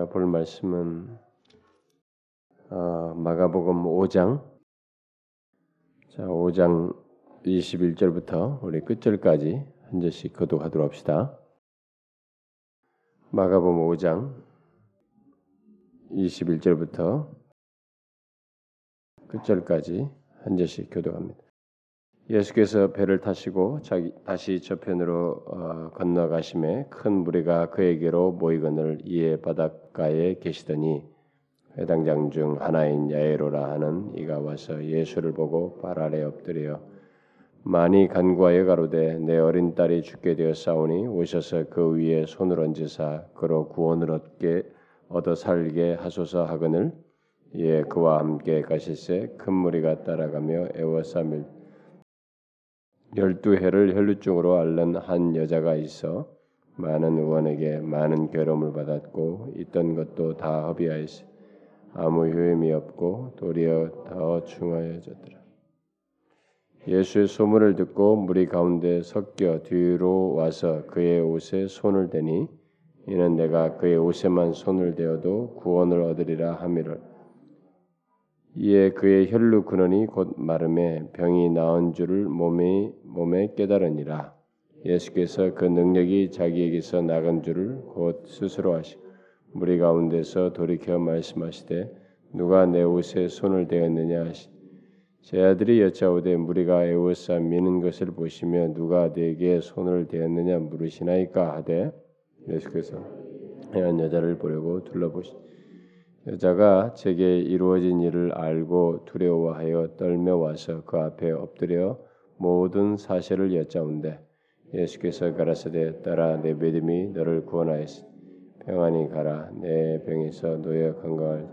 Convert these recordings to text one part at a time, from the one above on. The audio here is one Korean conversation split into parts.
우리가 볼 말씀은 어, 마가복음 5장 자 5장 21절부터 우리 끝절까지 한 절씩 거독하도록 합시다. 마가복음 5장 21절부터 끝절까지 한 절씩 교독합니다. 예수께서 배를 타시고 자기 다시 저편으로 어, 건너가심에 큰 무리가 그에게로 모이거늘 이에 바닷가에 계시더니 회당장 중 하나인 야이로라 하는 이가 와서 예수를 보고 발 아래 엎드려 많이 간구하여 가로되 내 어린 딸이 죽게 되었사오니 오셔서 그 위에 손을 얹으사 그로 구원을 얻게 얻어 살게 하소서 하거늘. 이에 그와 함께 가실새 큰 무리가 따라가며 애워싸밀 열두 해를 혈루증으로 앓는 한 여자가 있어 많은 의원에게 많은 괴로움을 받았고 있던 것도 다 허비하였으 아무 효임이 없고 도리어 더 중하여졌더라. 예수의 소문을 듣고 무리 가운데 섞여 뒤로 와서 그의 옷에 손을 대니 이는 내가 그의 옷에만 손을 대어도 구원을 얻으리라 함이를 이에 그의 혈루 근원이 곧 마름에 병이 나은 줄을 몸에 몸에 깨달으니라. 예수께서 그 능력이 자기에게서 나간 줄을 곧 스스로 하시고 무리 가운데서 돌이켜 말씀하시되 누가 내 옷에 손을 대었느냐 하시. 제 아들이 여짜오되 무리가 에워싸 미는 것을 보시며 누가 내게 손을 대었느냐 물으시나이까 하되 예수께서 해한 여자를 보려고 둘러보시. 여자가 제게 이루어진 일을 알고 두려워하여 떨며 와서 그 앞에 엎드려 모든 사실을 여짜온대. 예수께서 가라사대 따라 내 믿음이 너를 구원하였으니 평안히 가라. 내 병에서 노여 건강을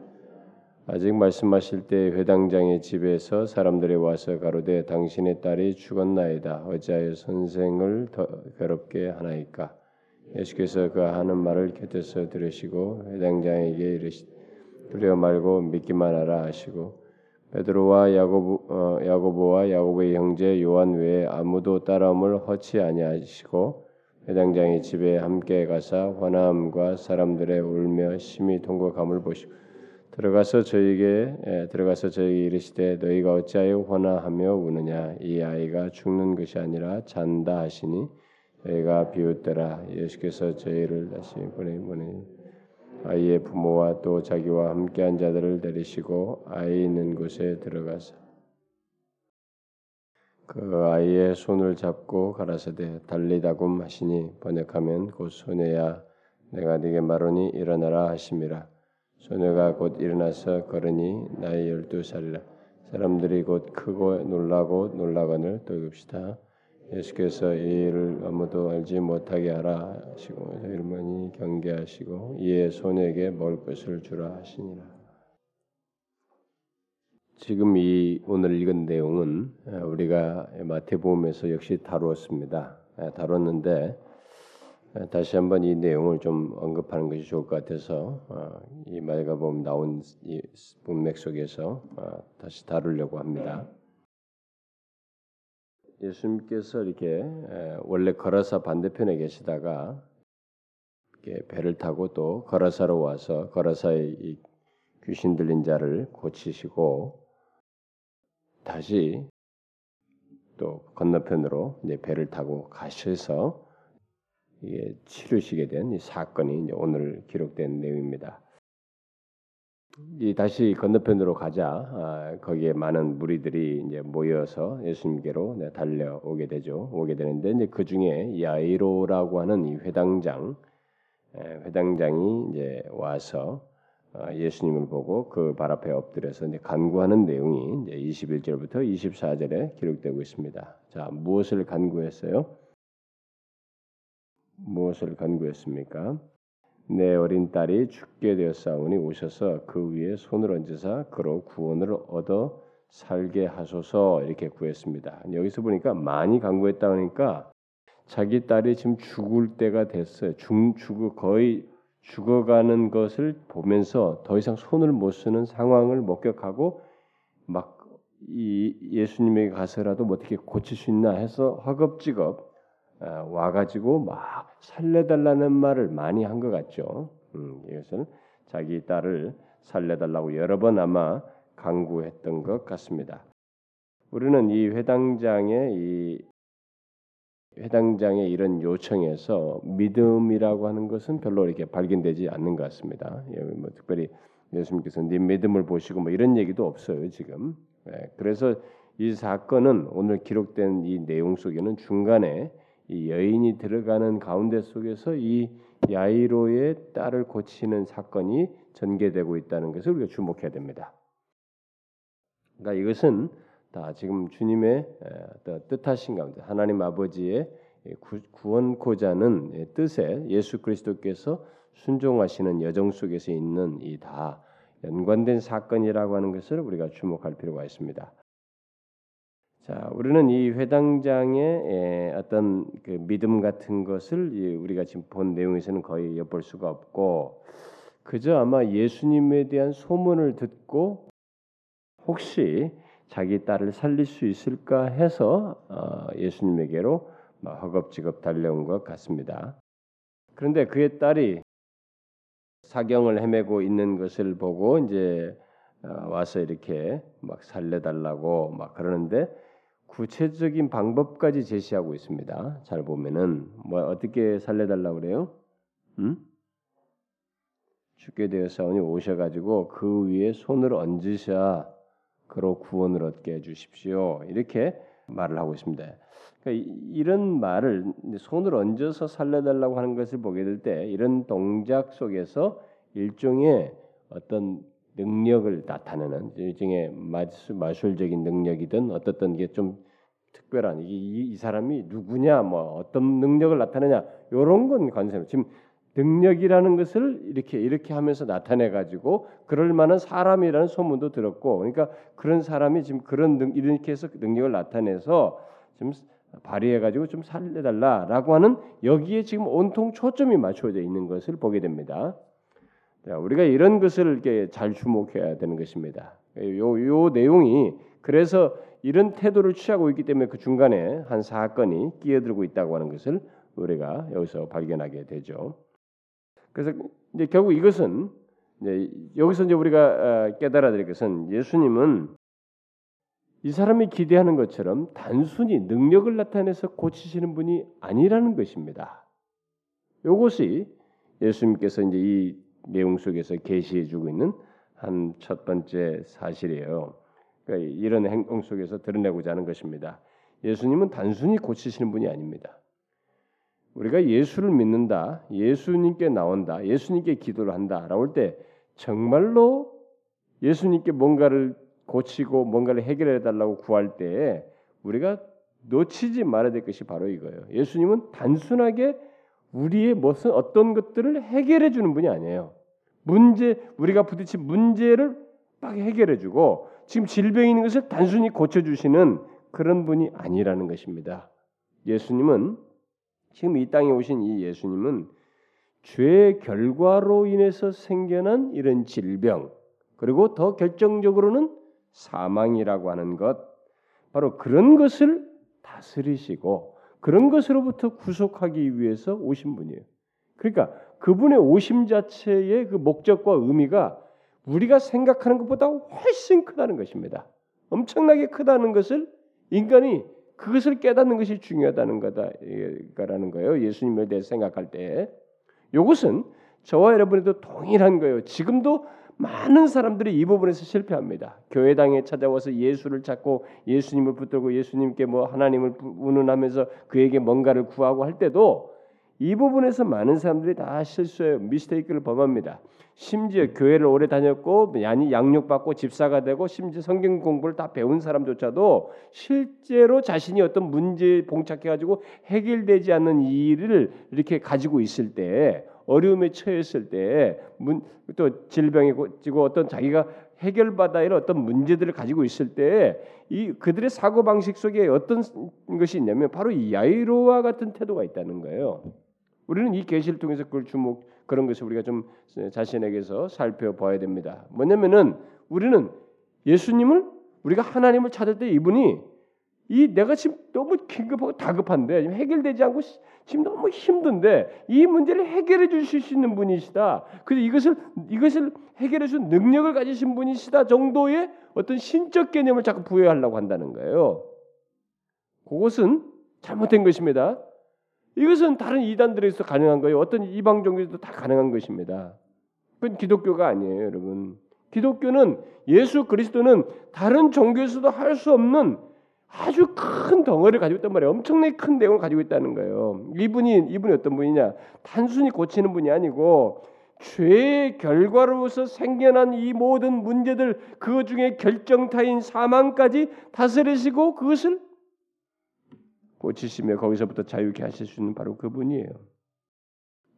아직 말씀하실 때 회당장의 집에서 사람들이 와서 가로되 당신의 딸이 죽었나이다. 어찌하여 선생을 더 괴롭게 하나이까? 예수께서 그 하는 말을 곁에서 들으시고 회당장에게 이르시되 두려워 말고 믿기만 하라 하시고 베드로와 야고보, 어, 야고보와 야고보의 형제 요한 외에 아무도 따라옴을 허치 아니하시고 회당장의 집에 함께 가사 환함과 사람들의 울며 심히 통곡함을 보시고 들어가서 저에게 에, 들어가서 저에게 이르시되 너희가 어찌하여 환하하며 우느냐? 이 아이가 죽는 것이 아니라 잔다 하시니 저희가 비웃더라. 예수께서 저희를 다시 보내보니 아이의 부모와 또 자기와 함께한 자들을 데리시고 아이 있는 곳에 들어가서 그 아이의 손을 잡고 가라사대 달리다곰 하시니 번역하면 곧 소녀야 내가 네게 말하니 일어나라 하심이라 소녀가 곧 일어나서 걸으니 나이 열두 살이라. 사람들이 곧 크고 놀라고 놀라거늘 또 읽읍시다 예수께서 이 일을 아무도 알지 못하게 하라 하시고 이르머니 경계하시고 이에 소녀에게 먹을 것을 주라 하시니라. 지금 이 오늘 읽은 내용은 우리가 마태복음에서 역시 다루었습니다. 다뤘는데 다시 한번 이 내용을 좀 언급하는 것이 좋을 것 같아서 어, 이 마가복음 나온 이 문맥 속에서 어, 다시 다루려고 합니다. 예수님께서 이렇게 원래 거라사 반대편에 계시다가 배를 타고 또 거라사로 와서 거라사의 귀신 들린 자를 고치시고 다시 또 건너편으로 이제 배를 타고 가셔서 이게 치르시게 된 이 사건이 오늘 기록된 내용입니다. 이 다시 건너편으로 가자 아, 거기에 많은 무리들이 이제 모여서 예수님께로 네, 달려오게 되죠. 오게 되는데 이제 그 중에 야이로라고 하는 이 회당장 회당장이 이제 와서 어, 예수님을 보고 그 발 앞에 엎드려서 이제 간구하는 내용이 이제 21절부터 24절에 기록되고 있습니다. 자, 무엇을 간구했어요? 무엇을 간구했습니까? 내 어린 딸이 죽게 되었사오니 오셔서 그 위에 손을 얹으사 그로 구원을 얻어 살게 하소서 이렇게 구했습니다. 여기서 보니까 많이 간구했다 보니까 자기 딸이 지금 죽을 때가 됐어요. 죽, 죽어 거의 죽어가는 것을 보면서 더 이상 손을 못 쓰는 상황을 목격하고 막 이 예수님에게 가서라도 뭐 어떻게 고칠 수 있나 해서 허겁지겁 아, 와가지고 막 살려달라는 말을 많이 한 것 같죠. 음, 이것은 자기 딸을 살려달라고 여러 번 아마 강구했던 것 같습니다. 우리는 이 회당장의 이 회당장의 이런 요청에서 믿음이라고 하는 것은 별로 이렇게 발견되지 않는 것 같습니다. 예, 뭐 특별히 예수님께서 네 믿음을 보시고 뭐 이런 얘기도 없어요 지금. 예, 그래서 이 사건은 오늘 기록된 이 내용 속에는 중간에 이 여인이 들어가는 가운데 속에서 이 야이로의 딸을 고치는 사건이 전개되고 있다는 것을 우리가 주목해야 됩니다. 그러니까 이것은 다 지금 주님의 뜻하신 가운데 하나님 아버지의 구원코자는 뜻에 예수 그리스도께서 순종하시는 여정 속에서 있는 이 다 연관된 사건이라고 하는 것을 우리가 주목할 필요가 있습니다. 자, 우리는 이 회당장의 어떤 그 믿음 같은 것을 우리가 지금 본 내용에서는 거의 엿볼 수가 없고 그저 아마 예수님에 대한 소문을 듣고 혹시 자기 딸을 살릴 수 있을까 해서 어, 예수님에게로 허겁지겁 달려온 것 같습니다. 그런데 그의 딸이 사경을 헤매고 있는 것을 보고 이제 어, 와서 이렇게 막 살려달라고 막 그러는데 구체적인 방법까지 제시하고 있습니다. 잘 보면은 뭐 어떻게 살려달라고 그래요? 음? 죽게 되어서오니 오셔가지고 그 위에 손을 얹으셔 그로 구원을 얻게 해주십시오. 이렇게 말을 하고 있습니다. 그러니까 이런 말을 손을 얹어서 살려달라고 하는 것을 보게 될 때 이런 동작 속에서 일종의 어떤 능력을 나타내는 일종의 마술, 마술적인 능력이든 어떻든 게좀 특별한 이, 이, 사람이 누구냐 뭐 어떤 능력을 나타내냐 이런 건 관심 지금 능력이라는 것을 이렇게 이렇게 하면서 나타내 가지고 그럴 만한 사람이라는 소문도 들었고 그러니까 그런 사람이 지금 그런 능, 이렇게 해서 능력을 나타내서 좀 발휘해 가지고 좀 살려달라라고 하는 여기에 지금 온통 초점이 맞춰져 있는 것을 보게 됩니다. 자, 우리가 이런 것을 이렇게 잘 주목해야 되는 것입니다. 요, 요 내용이 그래서 이런 태도를 취하고 있기 때문에 그 중간에 한 사건이 끼어들고 있다고 하는 것을 우리가 여기서 발견하게 되죠. 그래서 이제 결국 이것은 이제 여기서 이제 우리가 어, 깨달아야 될 것은 예수님은 이 사람이 기대하는 것처럼 단순히 능력을 나타내서 고치시는 분이 아니라는 것입니다. 이것이 예수님께서 이제 이 내용 속에서 계시해 주고 있는 한 첫 번째 사실이에요. 그러니까 이런 행동 속에서 드러내고자 하는 것입니다. 예수님은 단순히 고치시는 분이 아닙니다. 우리가 예수를 믿는다, 예수님께 나온다, 예수님께 기도를 한다라고 할 때 정말로 예수님께 뭔가를 고치고 뭔가를 해결해 달라고 구할 때 우리가 놓치지 말아야 될 것이 바로 이거예요. 예수님은 단순하게 우리의 무슨 어떤 것들을 해결해 주는 분이 아니에요. 문제 우리가 부딪힌 문제를 딱 해결해 주고 지금 질병이 있는 것을 단순히 고쳐 주시는 그런 분이 아니라는 것입니다. 예수님은 지금 이 땅에 오신 이 예수님은 죄의 결과로 인해서 생겨난 이런 질병 그리고 더 결정적으로는 사망이라고 하는 것 바로 그런 것을 다스리시고 그런 것으로부터 구속하기 위해서 오신 분이에요. 그러니까 그분의 오심 자체의 그 목적과 의미가 우리가 생각하는 것보다 훨씬 크다는 것입니다. 엄청나게 크다는 것을 인간이 그것을 깨닫는 것이 중요하다는 거다라는 거예요. 예수님에 대해 생각할 때 이것은 저와 여러분에도 동일한 거예요. 지금도 많은 사람들이 이 부분에서 실패합니다. 교회당에 찾아와서 예수를 찾고 예수님을 붙들고 예수님께 뭐 하나님을 운운하면서 그에게 뭔가를 구하고 할 때도 이 부분에서 많은 사람들이 다 실수해요. 미스테이크를 범합니다. 심지어 교회를 오래 다녔고 양육받고 집사가 되고 심지어 성경 공부를 다 배운 사람조차도 실제로 자신이 어떤 문제에 봉착해 가지고 해결되지 않는 일을 이렇게 가지고 있을 때 어려움에 처했을 때 또 질병에 지고 어떤 자기가 해결받아야 할 어떤 문제들을 가지고 있을 때 이 그들의 사고 방식 속에 어떤 것이 있냐면 바로 이 야이로와 같은 태도가 있다는 거예요. 우리는 이 계시를 통해서 그걸 주목 그런 것을 우리가 좀 자신에게서 살펴봐야 됩니다. 뭐냐면은 우리는 예수님을 우리가 하나님을 찾을 때 이분이 이 내가 지금 너무 긴급하고 다급한데 지금 해결되지 않고 지금 너무 힘든데 이 문제를 해결해 주실 수 있는 분이시다. 그래서 이것을 이것을 해결해 줄 능력을 가지신 분이시다 정도의 어떤 신적 개념을 자꾸 부여하려고 한다는 거예요. 그것은 잘못된 것입니다. 이것은 다른 이단들에서 가능한 거예요. 어떤 이방 종교도 다 가능한 것입니다. 그건 기독교가 아니에요, 여러분. 기독교는 예수 그리스도는 다른 종교에서도 할 수 없는 아주 큰 덩어리를 가지고 있단 말이에요. 엄청나게 큰 내용을 가지고 있다는 거예요. 이분이 이분이 어떤 분이냐? 단순히 고치는 분이 아니고 죄의 결과로서 생겨난 이 모든 문제들 그 중에 결정타인 사망까지 다스리시고 그것을 고치시며 거기서부터 자유케 하실 수 있는 바로 그분이에요.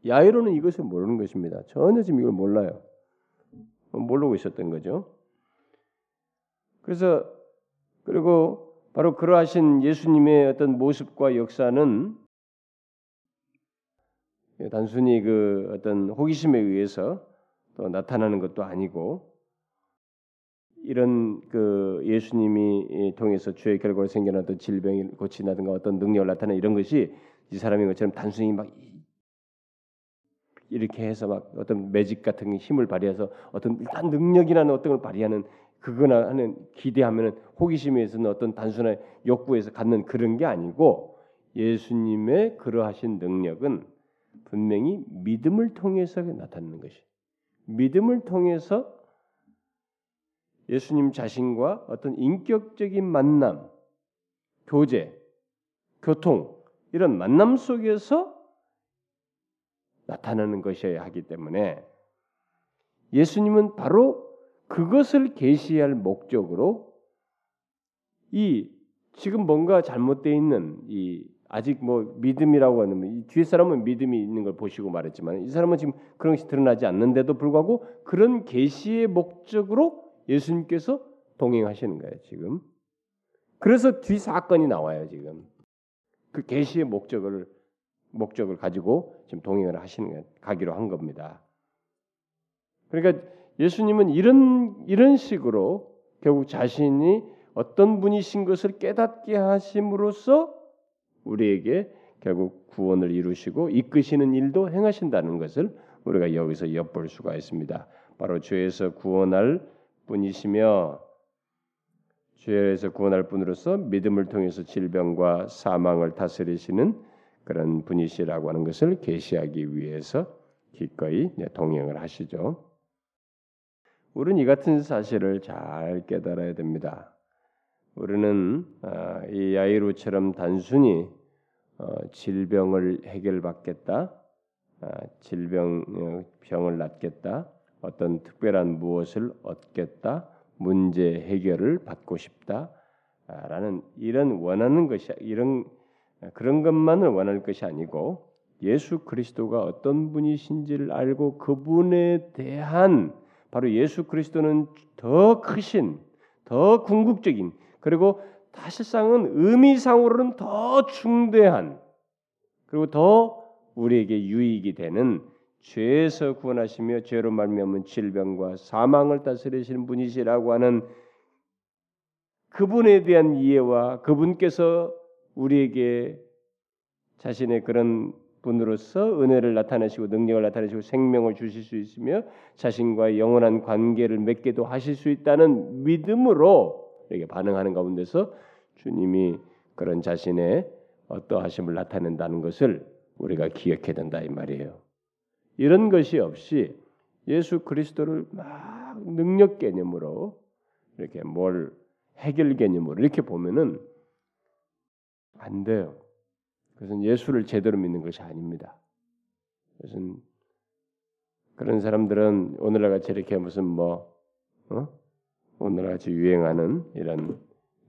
야이로는 이것을 모르는 것입니다. 전혀 지금 이걸 몰라요. 모르고 있었던 거죠. 그래서 그리고 바로 그러하신 예수님의 어떤 모습과 역사는 단순히 그 어떤 호기심에 의해서 또 나타나는 것도 아니고 이런 그 예수님이 통해서 죄의 결과로 생겨났던 질병이 고치나든가 어떤 능력을 나타내 이런 것이 이 사람인 것처럼 단순히 막 이렇게 해서 막 어떤 매직 같은 힘을 발휘해서 어떤 일단 능력이나 어떤 걸 발휘하는 그거나 하는 기대하면은 호기심에서는 어떤 단순한 욕구에서 갖는 그런 게 아니고 예수님의 그러하신 능력은 분명히 믿음을 통해서 나타나는 것이. 믿음을 통해서 예수님 자신과 어떤 인격적인 만남, 교제, 교통 이런 만남 속에서 나타나는 것이어야 하기 때문에 예수님은 바로 그것을 계시할 목적으로 이 지금 뭔가 잘못되어 있는 이 아직 뭐 믿음이라고 하는 이 뒤에 사람은 믿음이 있는 걸 보시고 말했지만 이 사람은 지금 그런 것이 드러나지 않는데도 불구하고 그런 계시의 목적으로 예수님께서 동행하시는 거예요 지금. 그래서 뒤 사건이 나와요 지금. 그 계시의 목적을 목적을 가지고 지금 동행을 하시는 거예요. 가기로 한 겁니다. 그러니까 예수님은 이런 이런 식으로 결국 자신이 어떤 분이신 것을 깨닫게 하심으로써 우리에게 결국 구원을 이루시고 이끄시는 일도 행하신다는 것을 우리가 여기서 엿볼 수가 있습니다. 바로 죄에서 구원할 분이시며 죄에서 구원할 분으로서 믿음을 통해서 질병과 사망을 다스리시는 그런 분이시라고 하는 것을 계시하기 위해서 기꺼이 동행을 하시죠. 우리는 이 같은 사실을 잘 깨달아야 됩니다. 우리는 아, 이 야이루처럼 단순히 어, 질병을 해결받겠다, 아, 질병 어, 병을 낫겠다, 어떤 특별한 무엇을 얻겠다, 문제 해결을 받고 싶다라는 이런 원하는 것이 이런 그런 것만을 원할 것이 아니고 예수 그리스도가 어떤 분이신지를 알고 그분에 대한 바로 예수 그리스도는 더 크신 더 궁극적인 그리고 사실상은 의미상으로는 더 중대한 그리고 더 우리에게 유익이 되는 죄에서 구원하시며 죄로 말미암은 질병과 사망을 다스리시는 분이시라고 하는 그분에 대한 이해와 그분께서 우리에게 자신의 그런 분으로서 은혜를 나타내시고 능력을 나타내시고 생명을 주실 수 있으며 자신과 영원한 관계를 맺게도 하실 수 있다는 믿음으로 이렇게 반응하는 가운데서 주님이 그런 자신의 어떠하심을 나타낸다는 것을 우리가 기억해야 된다 이 말이에요. 이런 것이 없이 예수 그리스도를 막 능력 개념으로 이렇게 뭘 해결 개념으로 이렇게 보면은 안 돼요. 그것은 예수를 제대로 믿는 것이 아닙니다. 그것은 그런 사람들은 오늘날 같이 이렇게 무슨 뭐 어? 오늘날 같이 유행하는 이런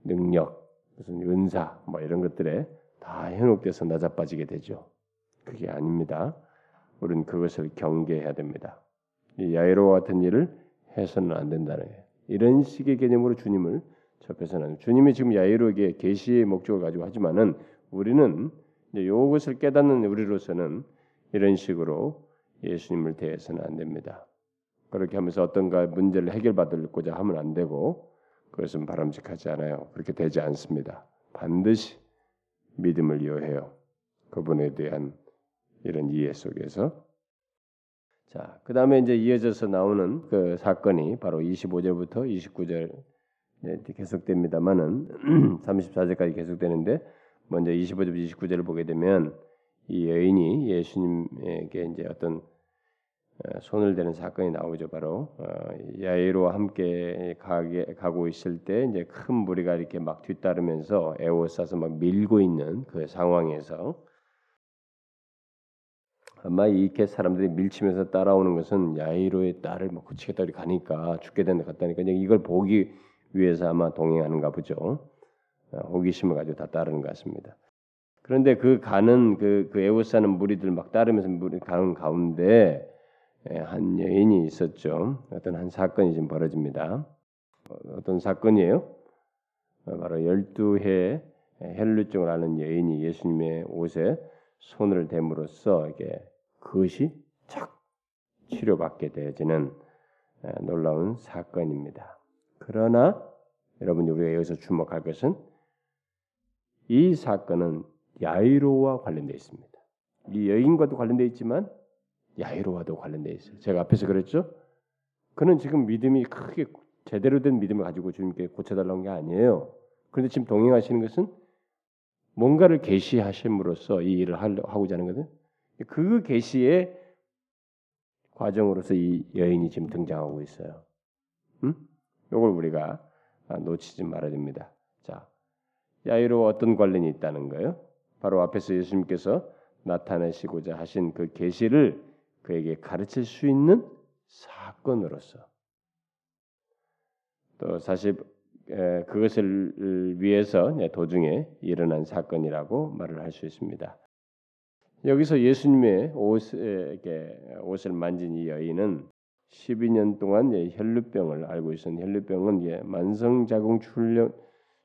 능력, 무슨 은사 뭐 이런 것들에 다 현혹돼서 낮아빠지게 되죠. 그게 아닙니다. 우리는 그것을 경계해야 됩니다. 이 야이로 같은 일을 해서는 안 된다는 거예요. 이런 식의 개념으로 주님을 접해서는 주님이 지금 야이로에게 계시의 목적을 가지고 하지만은 우리는 이것을 깨닫는 우리로서는 이런 식으로 예수님을 대해서는 안 됩니다. 그렇게 하면서 어떤가 문제를 해결받을고자 하면 안 되고 그것은 바람직하지 않아요. 그렇게 되지 않습니다. 반드시 믿음을 요해요. 그분에 대한 이런 이해 속에서 자, 그 다음에 이제 이어져서 나오는 그 사건이 바로 25절부터 29절 계속됩니다만은 34절까지 계속되는데 먼저 25절 29절을 보게 되면 이 여인이 예수님에게 이제 어떤 어, 손을 대는 사건이 나오죠. 바로 어, 야이로와 함께 가고 있을 때 이제 큰 무리가 이렇게 막 뒤따르면서 에워싸서 막 밀고 있는 그 상황에서 아마 이렇게 사람들이 밀치면서 따라오는 것은 야이로의 딸을 뭐 고치겠다 이 가니까 죽게 된다 갔다니까 이걸 보기 위해서 아마 동행하는가 보죠. 어, 호기심을 가지고 다 따르는 것 같습니다. 그런데 그 가는 그, 그 에워싸는 무리들 막 따르면서 무리 가는 가운데 예, 한 여인이 있었죠. 어떤 한 사건이 지금 벌어집니다. 어떤 사건이에요? 어, 바로 열두 해 헬루증을 앓는 여인이 예수님의 옷에 손을 댐으로써 이게 그것이 착 치료받게 되어지는 예, 놀라운 사건입니다. 그러나 여러분 우리가 여기서 주목할 것은 이 사건은 야이로와 관련되어 있습니다. 이 여인과도 관련되어 있지만 야이로와도 관련되어 있어요. 제가 앞에서 그랬죠. 그는 지금 믿음이 크게 제대로 된 믿음을 가지고 주님께 고쳐달라는 게 아니에요. 그런데 지금 동행하시는 것은 뭔가를 계시하심으로써 이 일을 하고자 하는 거든. 그 계시의 과정으로서 이 여인이 지금 등장하고 있어요. 음? 이걸 우리가 놓치지 말아야 됩니다. 자, 야이로 어떤 관련이 있다는 거예요? 바로 앞에서 예수님께서 나타내시고자 하신 그 계시를 그에게 가르칠 수 있는 사건으로서 또 사실 그것을 위해서 도중에 일어난 사건이라고 말을 할 수 있습니다. 여기서 예수님의 옷을 만진 이 여인은 12년 동안 혈루병을 앓고 있었는데 혈루병은 만성자궁 출혈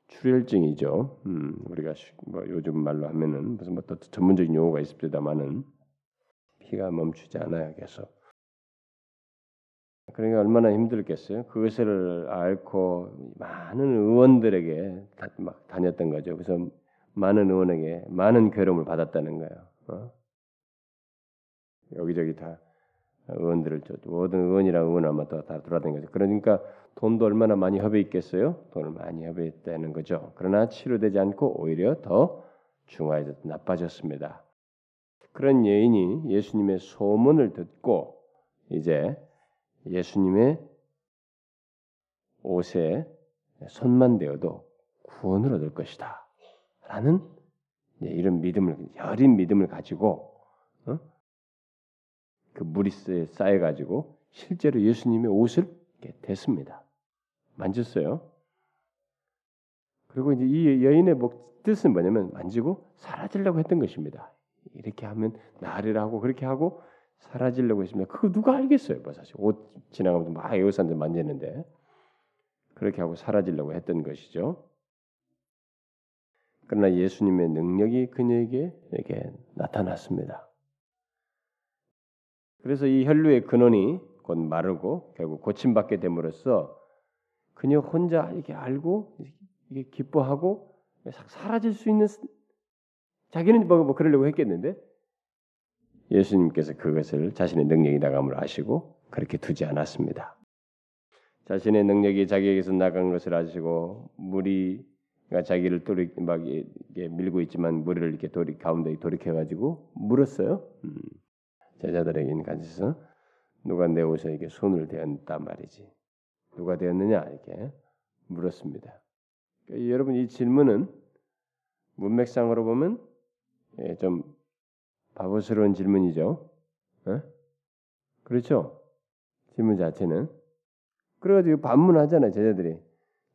출혈증이죠. 음, 우리가 뭐 요즘 말로 하면은 무슨 뭐또 전문적인 용어가 있습니다만은 피가 멈추지 않아요 계속. 그러니까 얼마나 힘들겠어요. 그것을 앓고 많은 의원들에게 막 다녔던 거죠. 그래서 많은 의원에게 많은 괴로움을 받았다는 거예요. 어? 여기저기 다 의원들을 모든 의원이랑 의원 아마 다 돌아다닌 거죠. 그러니까 돈도 얼마나 많이 협의했겠어요? 돈을 많이 협의했다는 거죠. 그러나 치료되지 않고 오히려 더 중화해져 나빠졌습니다. 그런 여인이 예수님의 소문을 듣고 이제 예수님의 옷에 손만 대어도 구원을 얻을 것이다. 라는 이런 믿음을 여린 믿음을 가지고 어? 그 물이 쌓여 가지고 실제로 예수님의 옷을 댔습니다. 만졌어요. 그리고 이제 이 여인의 목 뜻은 뭐냐면 만지고 사라지려고 했던 것입니다. 이렇게 하면 나를 하고 그렇게 하고 사라지려고 했습니다. 그거 누가 알겠어요, 뭐 사실 옷 지나가면서 막 에어산들 만졌는데 그렇게 하고 사라지려고 했던 것이죠. 그러나 예수님의 능력이 그녀에게 이렇게 나타났습니다. 그래서 이 혈루의 근원이 곧 마르고 결국 고침받게 됨으로써 그녀 혼자 이렇게 알고 이게 기뻐하고 사라질 수 있는 자기는 뭐, 뭐 그러려고 했겠는데 예수님께서 그것을 자신의 능력이 나감을 아시고 그렇게 두지 않았습니다. 자신의 능력이 자기에게서 나간 것을 아시고 무리가 자기를 돌이 막 밀고 있지만 무리를 이렇게 돌이 가운데 돌이켜 가지고 물었어요. 음. 제자들에게 가서 누가 내 옷에 이게 손을 대었단 말이지. 누가 되었느냐 이렇게 물었습니다. 그러니까 여러분 이 질문은 문맥상으로 보면 예, 좀 바보스러운 질문이죠. 어? 그렇죠? 질문 자체는 그래가지고 반문하잖아요 제자들이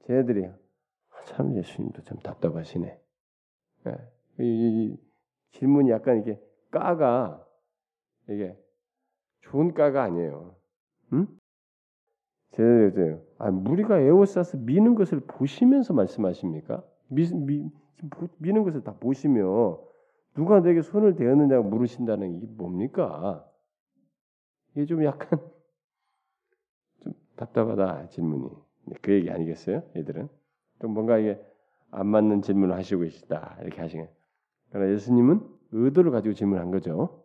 제자들이 아, 참 예수님도 참 답답하시네. 예. 이, 이, 질문이 약간 이게 까가 이게 좋은 까가 아니에요. 응? 제자들이 아, 무리가 에워싸서 미는 것을 보시면서 말씀하십니까? 미, 미, 미는 것을 다 보시며 누가 내게 손을 대었느냐고 물으신다는 게 뭡니까? 이게 좀 약간 좀 답답하다 질문이 그 얘기 아니겠어요? 얘들은 좀 뭔가 이게 안 맞는 질문을 하시고 계시다 이렇게 하시는. 그러나 예수님은 의도를 가지고 질문한 거죠.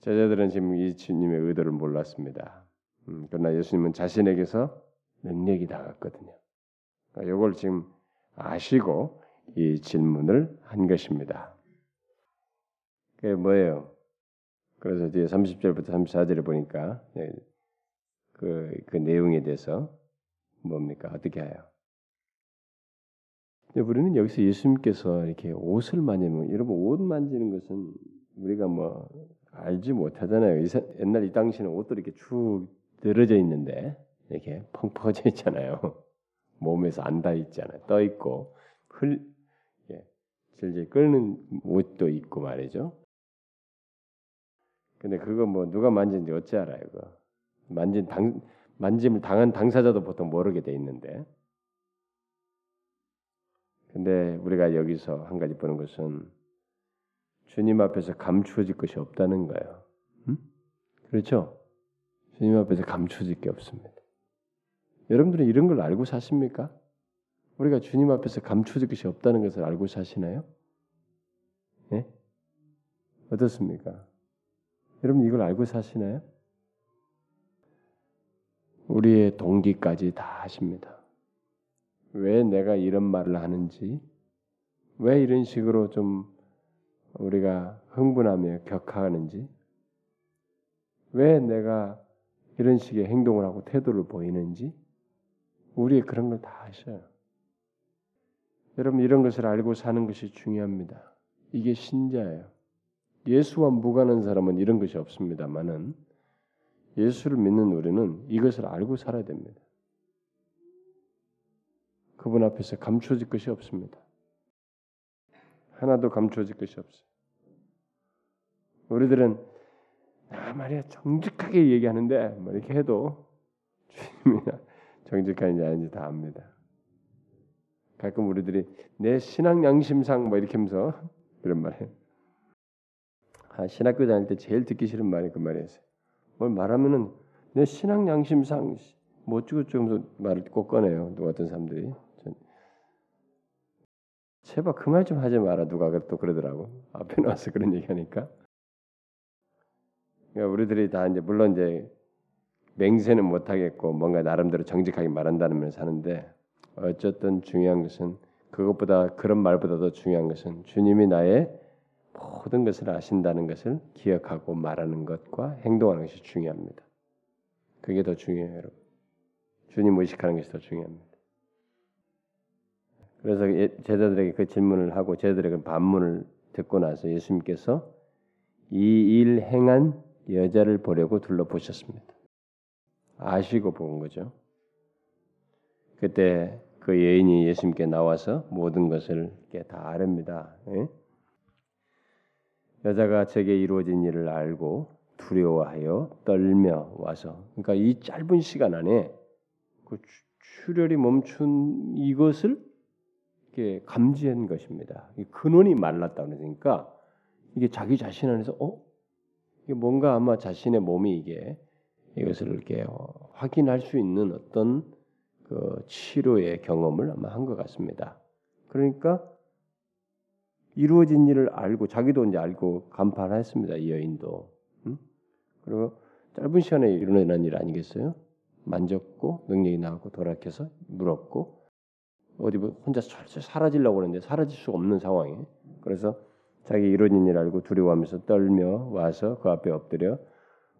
제자들은 지금 이 주님의 의도를 몰랐습니다. 음, 그러나 예수님은 자신에게서 능력이 나갔거든요. 그러니까 이걸 지금 아시고 이 질문을 한 것입니다. 그게 뭐예요? 그래서 뒤에 30절부터 34절에 보니까 그, 그 내용에 대해서 뭡니까? 어떻게 해요? 우리는 여기서 예수님께서 이렇게 옷을 만지면 여러분 옷 만지는 것은 우리가 뭐 알지 못하잖아요. 옛날 이 당시는 옷도 이렇게 쭉 늘어져 있는데 이렇게 펑 퍼져 있잖아요. 몸에서 안 닿아 있잖아요. 떠 있고 흘 예, 질질 끓는 옷도 있고 말이죠. 근데 그거 뭐 누가 만진지 어찌 알아요? 그거 만진 당 만짐을 당한 당사자도 보통 모르게 돼 있는데. 근데 우리가 여기서 한 가지 보는 것은 주님 앞에서 감추어질 것이 없다는 거예요. 음? 그렇죠? 주님 앞에서 감추어질 게 없습니다. 여러분들은 이런 걸 알고 사십니까? 우리가 주님 앞에서 감추어질 것이 없다는 것을 알고 사시나요? 예? 어떻습니까? 여러분 이걸 알고 사시나요? 우리의 동기까지 다 하십니다. 왜 내가 이런 말을 하는지, 왜 이런 식으로 좀 우리가 흥분하며 격하는지, 왜 내가 이런 식의 행동을 하고 태도를 보이는지, 우리의 그런 걸 다 아셔요. 여러분 이런 것을 알고 사는 것이 중요합니다. 이게 신자예요. 예수와 무관한 사람은 이런 것이 없습니다만은 예수를 믿는 우리는 이것을 알고 살아야 됩니다. 그분 앞에서 감춰질 것이 없습니다. 하나도 감춰질 것이 없어요. 우리들은 아 말이야 정직하게 얘기하는데 뭐 이렇게 해도 주님이 정직한지 아닌지 다 압니다. 가끔 우리들이 내 신앙 양심상 뭐 이렇게 하면서 그런 말해. 아, 신학교 다닐 때 제일 듣기 싫은 말이 그 말이었어요. 뭘 말하면은 내 신앙 양심상 뭐 어쩌고 저쩌면서 말을 꼭 꺼내요. 누가 어떤 사람들이. 제발 그 말 좀 하지 마라 누가 또 그러더라고 앞에 나와서 그런 얘기하니까 그러니까 우리들이 다 이제 물론 이제 맹세는 못 하겠고 뭔가 나름대로 정직하게 말한다는 면에서 하는데 어쨌든 중요한 것은 그것보다 그런 말보다 더 중요한 것은 주님이 나의 모든 것을 아신다는 것을 기억하고 말하는 것과 행동하는 것이 중요합니다. 그게 더 중요해요, 여러분. 주님 의식하는 것이 더 중요합니다. 그래서 예, 제자들에게 그 질문을 하고 제자들에게 반문을 듣고 나서 예수님께서 이 일 행한 여자를 보려고 둘러보셨습니다. 아시고 본 거죠. 그때 그 여인이 예수님께 나와서 모든 것을 다 아릅니다. 예? 여자가 제게 이루어진 일을 알고 두려워하여 떨며 와서 그러니까 이 짧은 시간 안에 그 출혈이 멈춘 이것을 감지한 것입니다. 근원이 말랐다 그러니까 이게 자기 자신 안에서 어 이게 뭔가 아마 자신의 몸이 이게 이것을 이렇게 확인할 수 있는 어떤 그 치료의 경험을 아마 한 것 같습니다. 그러니까 이루어진 일을 알고 자기도 이제 알고 간판했습니다. 이 여인도. 음? 그리고 짧은 시간에 일어난 일 아니겠어요? 만졌고 능력이 나왔고 돌아켜서 물었고 어디 뭐 혼자 사라지려고 하는데 사라질 수 없는 상황에 그래서 자기 이루어진 일 알고 두려워하면서 떨며 와서 그 앞에 엎드려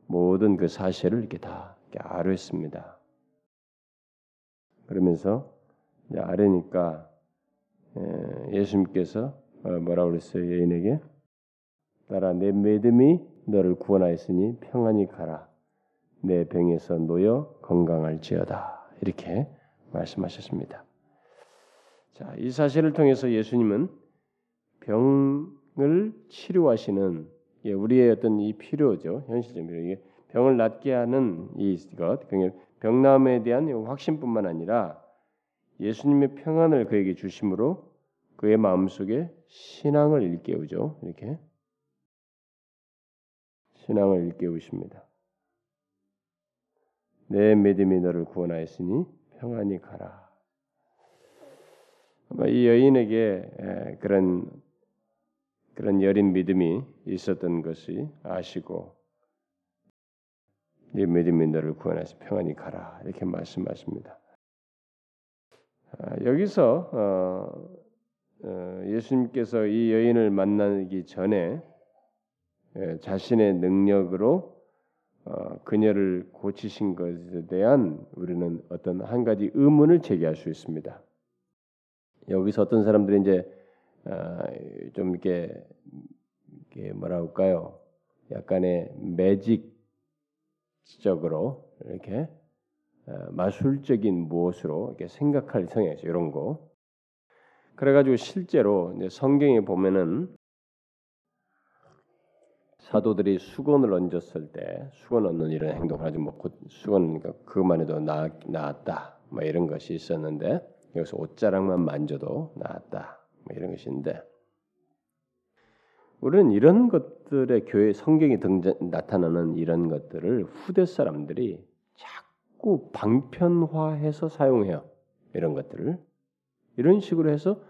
모든 그 사실을 이렇게 다 이렇게 아뢰습니다. 그러면서 이제 아뢰니까 예, 예수님께서 어, 뭐라고 그랬어요 여인에게 따라 내 믿음이 너를 구원하였으니 평안히 가라 내 병에서 놓여 건강할지어다 이렇게 말씀하셨습니다. 자, 이 사실을 통해서 예수님은 병 을 치료하시는 예, 우리의 어떤 이 필요죠 현실적인 필요 이게 병을 낫게 하는 이것 병남에 대한 확신뿐만 아니라 예수님의 평안을 그에게 주심으로 그의 마음속에 신앙을 일깨우죠. 이렇게 신앙을 일깨우십니다. 내 믿음이 너를 구원하였으니 평안히 가라. 이 여인에게 그런 그런 여린 믿음이 있었던 것이 아시고 네 믿음이 너를 구원해서 평안히 가라 이렇게 말씀하십니다. 아, 여기서 어, 어, 예수님께서 이 여인을 만나기 전에 예, 자신의 능력으로 어, 그녀를 고치신 것에 대한 우리는 어떤 한 가지 의문을 제기할 수 있습니다. 여기서 어떤 사람들이 이제 아, 좀 이렇게, 이렇게 뭐라 할까요? 약간의 매직적으로 이렇게 아, 마술적인 무엇으로 이렇게 생각할 성향이 있어요. 이런 거. 그래가지고 실제로 성경에 보면은 사도들이 수건을 얹었을 때 수건 얹는 이런 행동을 하지 뭐 수건 그러니까 그것만 해도 나, 나았다 뭐 이런 것이 있었는데 여기서 옷자락만 만져도 나았다 뭐 이런 것인데 우리는 이런 것들의 교회 성경이 등장 나타나는 이런 것들을 후대 사람들이 자꾸 방편화해서 사용해요. 이런 것들을 이런 식으로 해서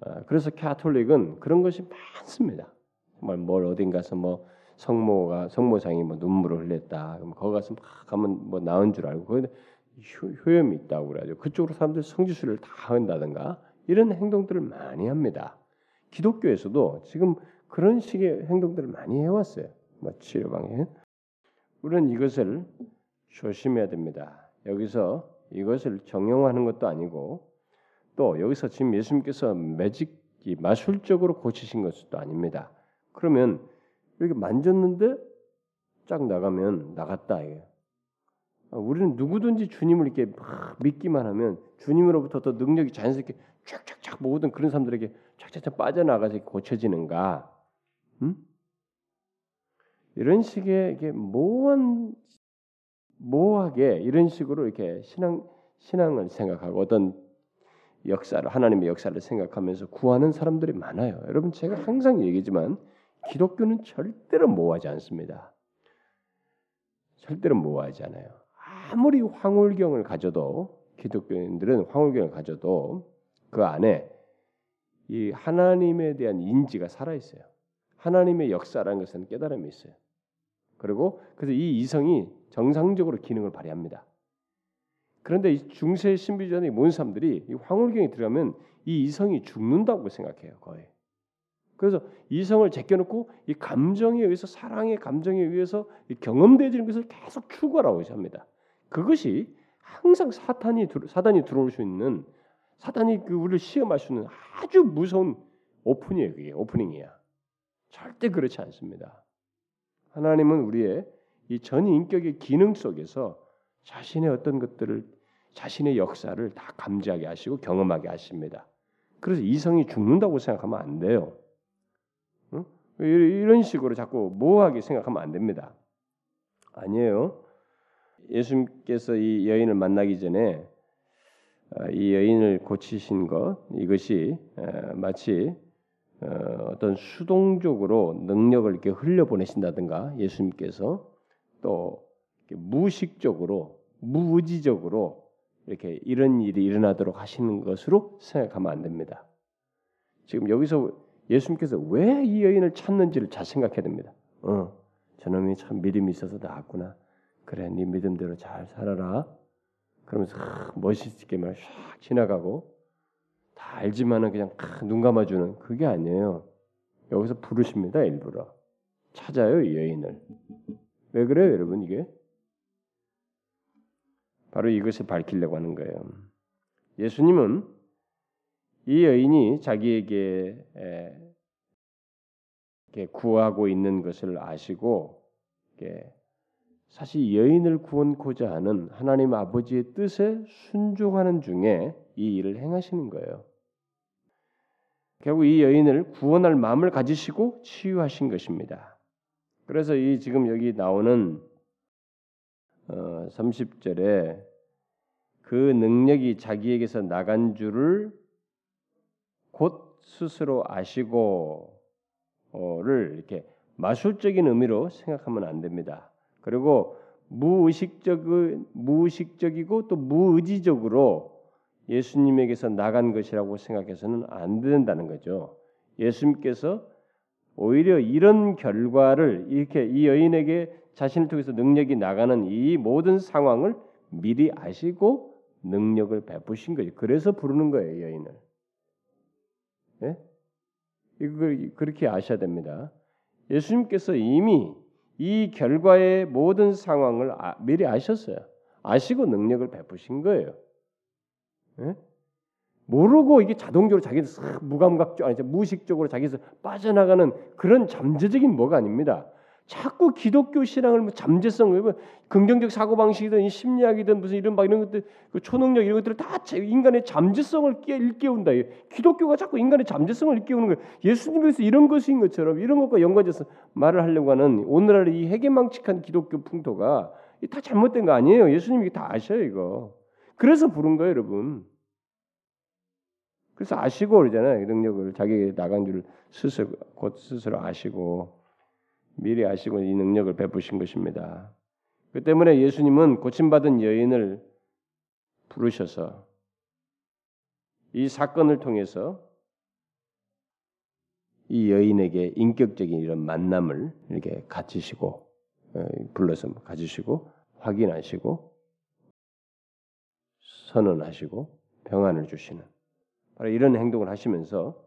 어, 그래서 캐톨릭은 그런 것이 많습니다. 정말 뭘 어딘가서 뭐 성모가 성모상이 뭐 눈물을 흘렸다. 그럼 거기 가서 막 가면 뭐 나은 줄 알고 거기 효염이 있다고 그래가지고 그쪽으로 사람들 성지수를 다 한다든가 이런 행동들을 많이 합니다. 기독교에서도 지금 그런 식의 행동들을 많이 해왔어요. 뭐 치료방에 우리는 이것을 조심해야 됩니다. 여기서 이것을 정용화하는 것도 아니고 또 여기서 지금 예수님께서 매직 마술적으로 고치신 것도 아닙니다. 그러면 이렇게 만졌는데 쫙 나가면 나갔다 이게. 우리는 누구든지 주님을 이렇게 믿기만 하면 주님으로부터 더 능력이 자연스럽게 쫙쫙쫙 모든 그런 사람들에게 쫙쫙쫙 빠져나가서 고쳐지는가? 음? 이런 식의 이게 모호한 모호하게 이런 식으로 이렇게 신앙 신앙을 생각하고 어떤 역사를 하나님의 역사를 생각하면서 구하는 사람들이 많아요. 여러분 제가 항상 얘기지만 기독교는 절대로 모호하지 않습니다. 절대로 모호하지 않아요. 아무리 황홀경을 가져도 기독교인들은 황홀경을 가져도 그 안에 이 하나님에 대한 인지가 살아 있어요. 하나님의 역사라는 것은 깨달음이 있어요. 그리고 그래서 이 이성이 정상적으로 기능을 발휘합니다. 그런데 이 중세 신비주의 모든 사람들이 이 황홀경에 들어가면 이 이성이 죽는다고 생각해요, 거의. 그래서 이성을 제껴놓고 이 감정에 의해서 사랑의 감정에 의해서 경험되어지는 것을 계속 추구하라고 합니다. 그것이 항상 사탄이 사단이 들어올 수 있는 사단이 그 우리를 시험할 수 있는 아주 무서운 오픈이에요. 그게 오프닝이야. 절대 그렇지 않습니다. 하나님은 우리의 이 전 인격의 기능 속에서 자신의 어떤 것들을 자신의 역사를 다 감지하게 하시고 경험하게 하십니다. 그래서 이성이 죽는다고 생각하면 안 돼요. 응? 이런 식으로 자꾸 모호하게 생각하면 안 됩니다. 아니에요. 예수님께서 이 여인을 만나기 전에 어, 이 여인을 고치신 것 이것이 어, 마치 어, 어떤 수동적으로 능력을 이렇게 흘려 보내신다든가 예수님께서 또 무식적으로 무의지적으로 이렇게 이런 일이 일어나도록 하시는 것으로 생각하면 안 됩니다. 지금 여기서 예수님께서 왜 이 여인을 찾는지를 잘 생각해야 됩니다. 어, 저놈이 참 믿음이 있어서 나왔구나. 그래, 네 믿음대로 잘 살아라. 그러면서 멋있게 막 지나가고 다 알지만은 그냥 눈 감아주는 그게 아니에요. 여기서 부르십니다 일부러 찾아요 이 여인을. 왜 그래요 여러분 이게? 바로 이것을 밝히려고 하는 거예요. 예수님은 이 여인이 자기에게 구하고 있는 것을 아시고 사실 여인을 구원코자 하는 하나님 아버지의 뜻에 순종하는 중에 이 일을 행하시는 거예요. 결국 이 여인을 구원할 마음을 가지시고 치유하신 것입니다. 그래서 이 지금 여기 나오는 어, 30절에 그 능력이 자기에게서 나간 줄을 곧 스스로 아시고를 이렇게 마술적인 의미로 생각하면 안 됩니다. 그리고 무의식적 무의식적이고 또 무의지적으로 예수님에게서 나간 것이라고 생각해서는 안 된다는 거죠. 예수님께서 오히려 이런 결과를 이렇게 이 여인에게 자신을 통해서 능력이 나가는 이 모든 상황을 미리 아시고 능력을 베푸신 거예요. 그래서 부르는 거예요, 여인을. 예? 이걸 그렇게 아셔야 됩니다. 예수님께서 이미 이 결과의 모든 상황을 아, 미리 아셨어요. 아시고 능력을 베푸신 거예요. 예? 모르고 이게 자동적으로 자기들 무감각적 아니 무식적으로 자기에서 빠져나가는 그런 잠재적인 뭐가 아닙니다. 자꾸 기독교 신앙을 뭐 잠재성, 뭐 긍정적 사고 방식이든 심리학이든 무슨 이런 막 이런 것들, 그 초능력 이런 것들을 다 인간의 잠재성을 일깨운다. 기독교가 자꾸 인간의 잠재성을 일깨우는 거예요. 예수님께서 이런 것인 것처럼 이런 것과 연관돼서 말을 하려고 하는 오늘날 이 해괴망측한 기독교 풍토가 다 잘못된 거 아니에요. 예수님이 다 아셔요 이거. 그래서 부른 거예요, 여러분. 그래서 아시고 그러잖아요. 능력을 자기 나간 줄 스스로 곧 스스로 아시고 미리 아시고 이 능력을 베푸신 것입니다. 그 때문에 예수님은 고침받은 여인을 부르셔서 이 사건을 통해서 이 여인에게 인격적인 이런 만남을 이렇게 가지시고 어, 불러서 가지시고 확인하시고 선언하시고 평안을 주시는 바로 이런 행동을 하시면서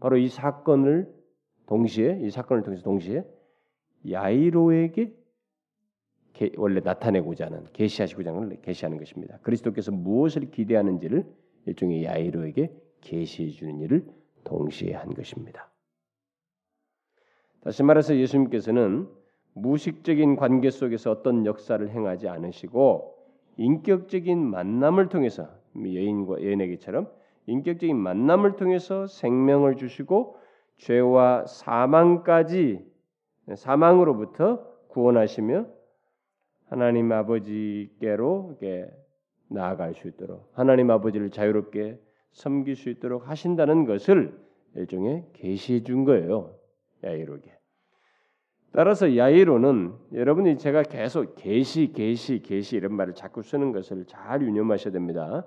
바로 이 사건을 동시에 이 사건을 통해서 동시에 야이로에게 원래 나타내고자 하는 계시하시고자 하는 계시하는 것입니다. 그리스도께서 무엇을 기대하는지를 일종의 야이로에게 계시해 주는 일을 동시에 한 것입니다. 다시 말해서 예수님께서는 무식적인 관계 속에서 어떤 역사를 행하지 않으시고 인격적인 만남을 통해서 여인과 여인에게처럼 인격적인 만남을 통해서 생명을 주시고 죄와 사망까지 사망으로부터 구원하시며 하나님 아버지께로 나아갈 수 있도록 하나님 아버지를 자유롭게 섬길 수 있도록 하신다는 것을 일종의 계시해 준 거예요. 야이로게. 따라서 야이로는 여러분이 제가 계속 계시 계시 계시 이런 말을 자꾸 쓰는 것을 잘 유념하셔야 됩니다.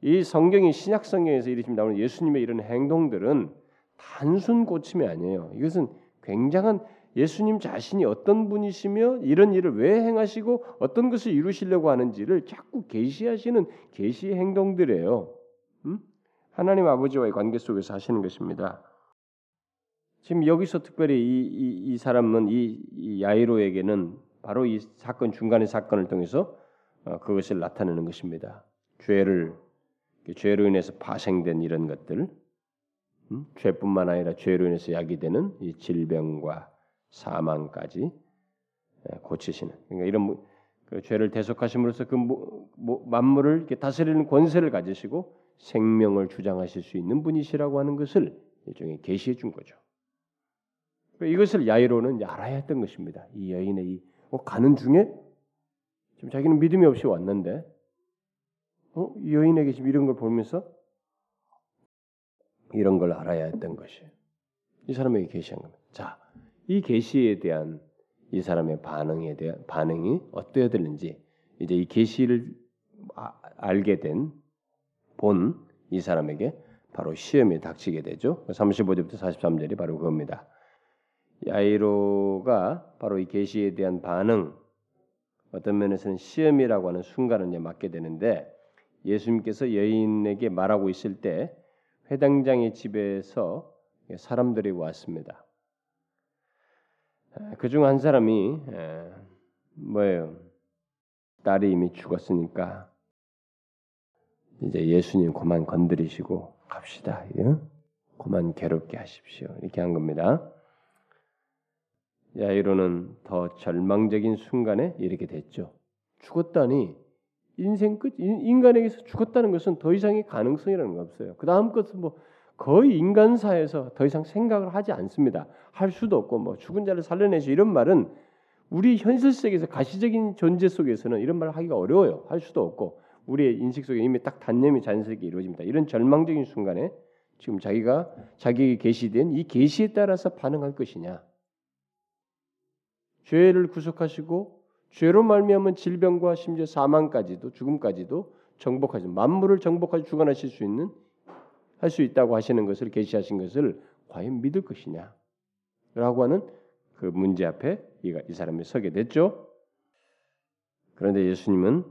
이 성경이 신약 성경에서 이렇게 나오는 예수님의 이런 행동들은 단순 고침이 아니에요. 이것은 굉장한 예수님 자신이 어떤 분이시며 이런 일을 왜 행하시고 어떤 것을 이루시려고 하는지를 자꾸 계시하시는 계시 행동들이에요. 음? 하나님 아버지와의 관계 속에서 하시는 것입니다. 지금 여기서 특별히 이, 이, 이 사람은 이, 이, 야이로에게는 바로 이 사건 중간의 사건을 통해서 어, 그것을 나타내는 것입니다. 죄를 죄로 인해서 파생된 이런 것들, 음? 죄뿐만 아니라 죄로 인해서 야기되는 이 질병과 사망까지 예, 고치시는 그러니까 이런 그 죄를 대속하심으로써 그 모, 모, 만물을 이렇게 다스리는 권세를 가지시고 생명을 주장하실 수 있는 분이시라고 하는 것을 일종의 계시해 준 거죠. 그러니까 이것을 야이로는 알아야 했던 것입니다. 이 여인의 이 어, 가는 중에 지금 자기는 믿음이 없이 왔는데 어? 여인에게 지금 이런 걸 보면서 이런 걸 알아야 했던 것이에요. 이 사람에게 계시한 겁니다. 자, 이 계시에 대한 이 사람의 반응에 대한 반응이 어떠해야 되는지 이제 이 계시를 아, 알게 된 본 이 사람에게 바로 시험이 닥치게 되죠. 35절부터 43절이 바로 그겁니다. 야이로가 바로 이 계시에 대한 반응 어떤 면에서는 시험이라고 하는 순간을 이제 맞게 되는데 예수님께서 여인에게 말하고 있을 때 회당장의 집에서 사람들이 왔습니다. 그 중 한 사람이 뭐예요? 딸이 이미 죽었으니까 이제 예수님 그만 건드리시고 갑시다. 예? 그만 괴롭게 하십시오. 이렇게 한 겁니다. 야이로는 더 절망적인 순간에 이렇게 됐죠. 죽었다니 인생 끝 인간에게서 죽었다는 것은 더 이상의 가능성이라는 거 없어요. 그 다음 것은 뭐 거의 인간사에서 더 이상 생각을 하지 않습니다. 할 수도 없고 뭐 죽은 자를 살려내시 이런 말은 우리 현실 세계에서 가시적인 존재 속에서는 이런 말을 하기가 어려워요. 할 수도 없고 우리의 인식 속에 이미 딱 단념이 자연스럽게 이루어집니다. 이런 절망적인 순간에 지금 자기가 자기에게 계시된 이 계시에 따라서 반응할 것이냐? 죄를 구속하시고 죄로 말미암은 질병과 심지어 사망까지도 죽음까지도 정복하시 만물을 정복하시 주관하실 수 있는 할 수 있다고 하시는 것을 계시하신 것을 과연 믿을 것이냐? 라고 하는 그 문제 앞에 이 사람이 서게 됐죠. 그런데 예수님은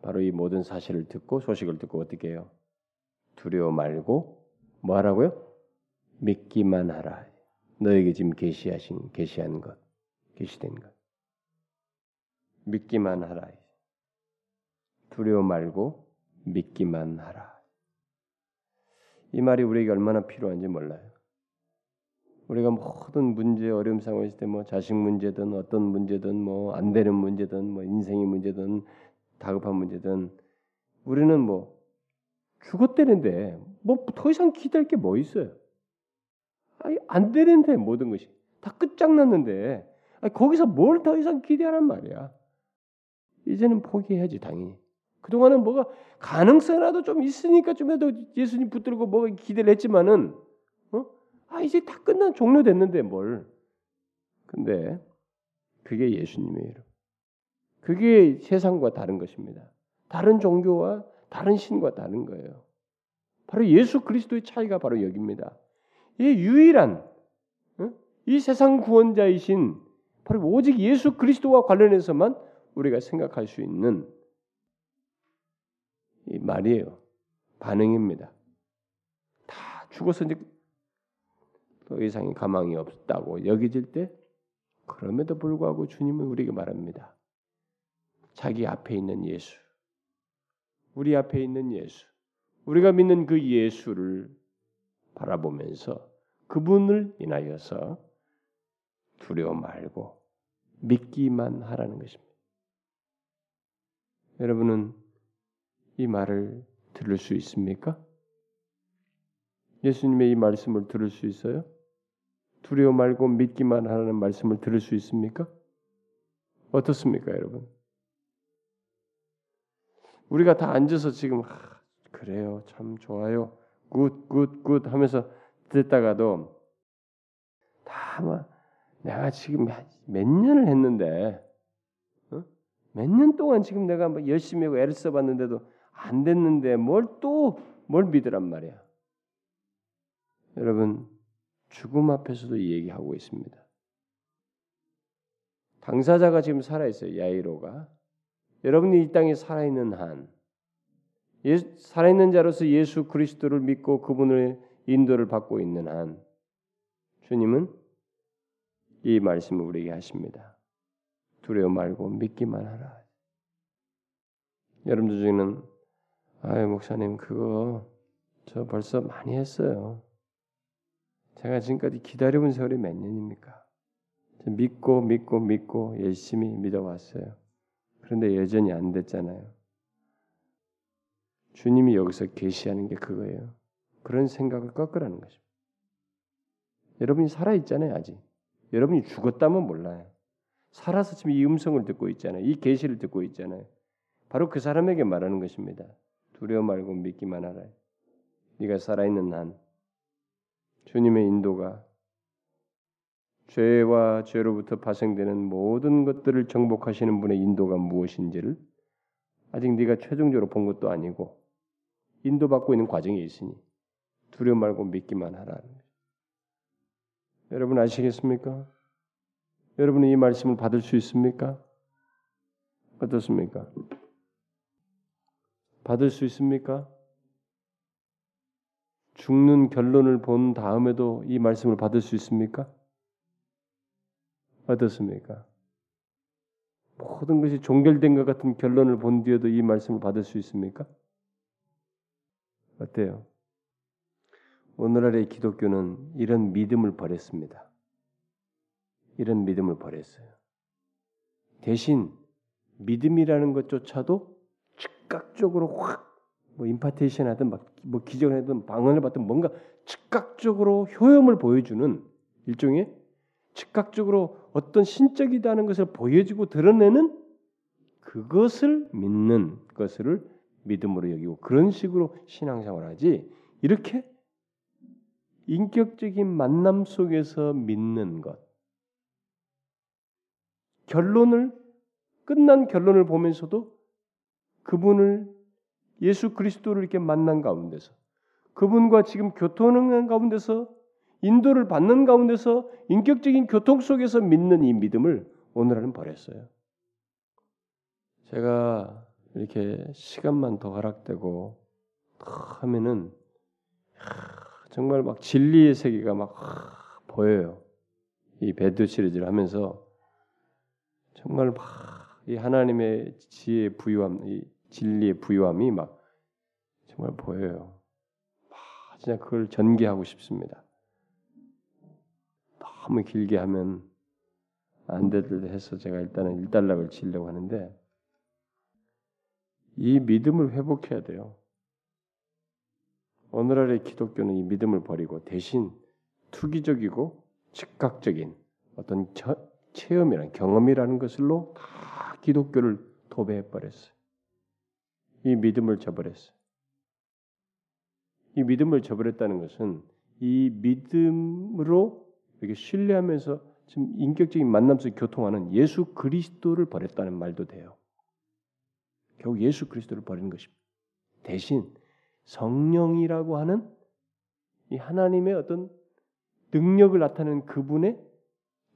바로 이 모든 사실을 듣고 소식을 듣고 어떻게 해요? 두려워 말고 뭐 하라고요? 믿기만 하라. 너에게 지금 계시하신 계시한 것, 계시된 것. 믿기만 하라. 두려워 말고 믿기만 하라. 이 말이 우리에게 얼마나 필요한지 몰라요. 우리가 모든 문제 어려움 상황 있을 때 뭐 자식 문제든 어떤 문제든 뭐 안 되는 문제든 뭐 인생의 문제든 다급한 문제든 우리는 뭐 죽었대는데 뭐 더 이상 기대할 게뭐 있어요? 아니, 안 되는데 모든 것이 다 끝장났는데 아니, 거기서 뭘 더 이상 기대하란 말이야. 이제는 포기해야지 당연히. 그동안은 뭐가 가능성이라도 좀 있으니까 좀해도 예수님 붙들고 뭐가 기대를 했지만은 어? 아 이제 다 끝난 종료됐는데 뭘. 근데 그게 예수님이에요. 그게 세상과 다른 것입니다. 다른 종교와 다른 신과 다른 거예요. 바로 예수 그리스도의 차이가 바로 여기입니다. 이 유일한 어? 이 세상 구원자이신 바로 오직 예수 그리스도와 관련해서만 우리가 생각할 수 있는 이 말이에요. 반응입니다. 다 죽어서 이제 더 이상의 가망이 없다고 여겨질 때 그럼에도 불구하고 주님은 우리에게 말합니다. 자기 앞에 있는 예수, 우리 앞에 있는 예수, 우리가 믿는 그 예수를 바라보면서 그분을 인하여서 두려워 말고 믿기만 하라는 것입니다. 여러분은 이 말을 들을 수 있습니까? 예수님의 이 말씀을 들을 수 있어요? 두려워 말고 믿기만 하라는 말씀을 들을 수 있습니까? 어떻습니까, 여러분? 우리가 다 앉아서 지금 아, 그래요, 참 좋아요, good, good, good 하면서 듣다가도 다막 내가 지금 몇 년을 했는데 어? 몇 년 동안 지금 내가 뭐 열심히 하고 애를 써봤는데도 안 됐는데 뭘또뭘 믿으란 말이야. 여러분 죽음 앞에서도 이 얘기하고 있습니다. 당사자가 지금 살아 있어요. 야이로가 여러분이 이 땅에 살아 있는 한 예, 살아 있는 자로서 예수 그리스도를 믿고 그분의 인도를 받고 있는 한 주님은 이 말씀을 우리에게 하십니다. 두려워 말고 믿기만 하라. 여러분들 중에는 아유 목사님 그거 저 벌써 많이 했어요. 제가 지금까지 기다려본 세월이 몇 년입니까? 믿고 믿고 믿고 열심히 믿어왔어요. 그런데 여전히 안 됐잖아요. 주님이 여기서 계시하는 게 그거예요. 그런 생각을 꺾으라는 것입니다. 여러분이 살아 있잖아요, 아직. 여러분이 죽었다면 몰라요. 살아서 지금 이 음성을 듣고 있잖아요. 이 계시를 듣고 있잖아요. 바로 그 사람에게 말하는 것입니다. 두려워 말고 믿기만 하라. 네가 살아있는 한 주님의 인도가 죄와 죄로부터 파생되는 모든 것들을 정복하시는 분의 인도가 무엇인지를 아직 네가 최종적으로 본 것도 아니고 인도받고 있는 과정에 있으니 두려워 말고 믿기만 하라. 여러분 아시겠습니까? 여러분이 이 말씀을 받을 수 있습니까? 어떻습니까? 받을 수 있습니까? 죽는 결론을 본 다음에도 이 말씀을 받을 수 있습니까? 어떻습니까? 모든 것이 종결된 것 같은 결론을 본 뒤에도 이 말씀을 받을 수 있습니까? 어때요? 오늘날의 기독교는 이런 믿음을 버렸습니다. 이런 믿음을 버렸어요. 대신 믿음이라는 것조차도 즉각적으로 확 뭐 임파테이션 하든 뭐 기적을 하든 방언을 받든 뭔가 즉각적으로 효험을 보여주는 일종의 즉각적으로 어떤 신적이다는 것을 보여주고 드러내는 그것을 믿는 것을 믿음으로 여기고 그런 식으로 신앙생활을 하지 이렇게 인격적인 만남 속에서 믿는 것 결론을 끝난 결론을 보면서도 그분을 예수 그리스도를 이렇게 만난 가운데서 그분과 지금 교통하는 가운데서 인도를 받는 가운데서 인격적인 교통 속에서 믿는 이 믿음을 오늘은 버렸어요. 제가 이렇게 시간만 더 허락되고 하면은 정말 막 진리의 세계가 막 보여요. 이 배드 시리즈를 하면서 정말 막이 하나님의 지혜 부유함, 이 진리의 부유함이 막 정말 보여요. 막 진짜 그걸 전개하고 싶습니다. 너무 길게 하면 안 되듯 해서 제가 일단은 일단락을 치려고 하는데 이 믿음을 회복해야 돼요. 오늘날의 기독교는 이 믿음을 버리고 대신 투기적이고 즉각적인 어떤 체험이란 경험이라는 것을로 다 기독교를 도배해 버렸어요. 이 믿음을 저버렸어요. 이 믿음을 저버렸다는 것은 이 믿음으로 이렇게 신뢰하면서 지금 인격적인 만남 속에 교통하는 예수 그리스도를 버렸다는 말도 돼요. 결국 예수 그리스도를 버리는 것입니다. 대신 성령이라고 하는 이 하나님의 어떤 능력을 나타내는 그분의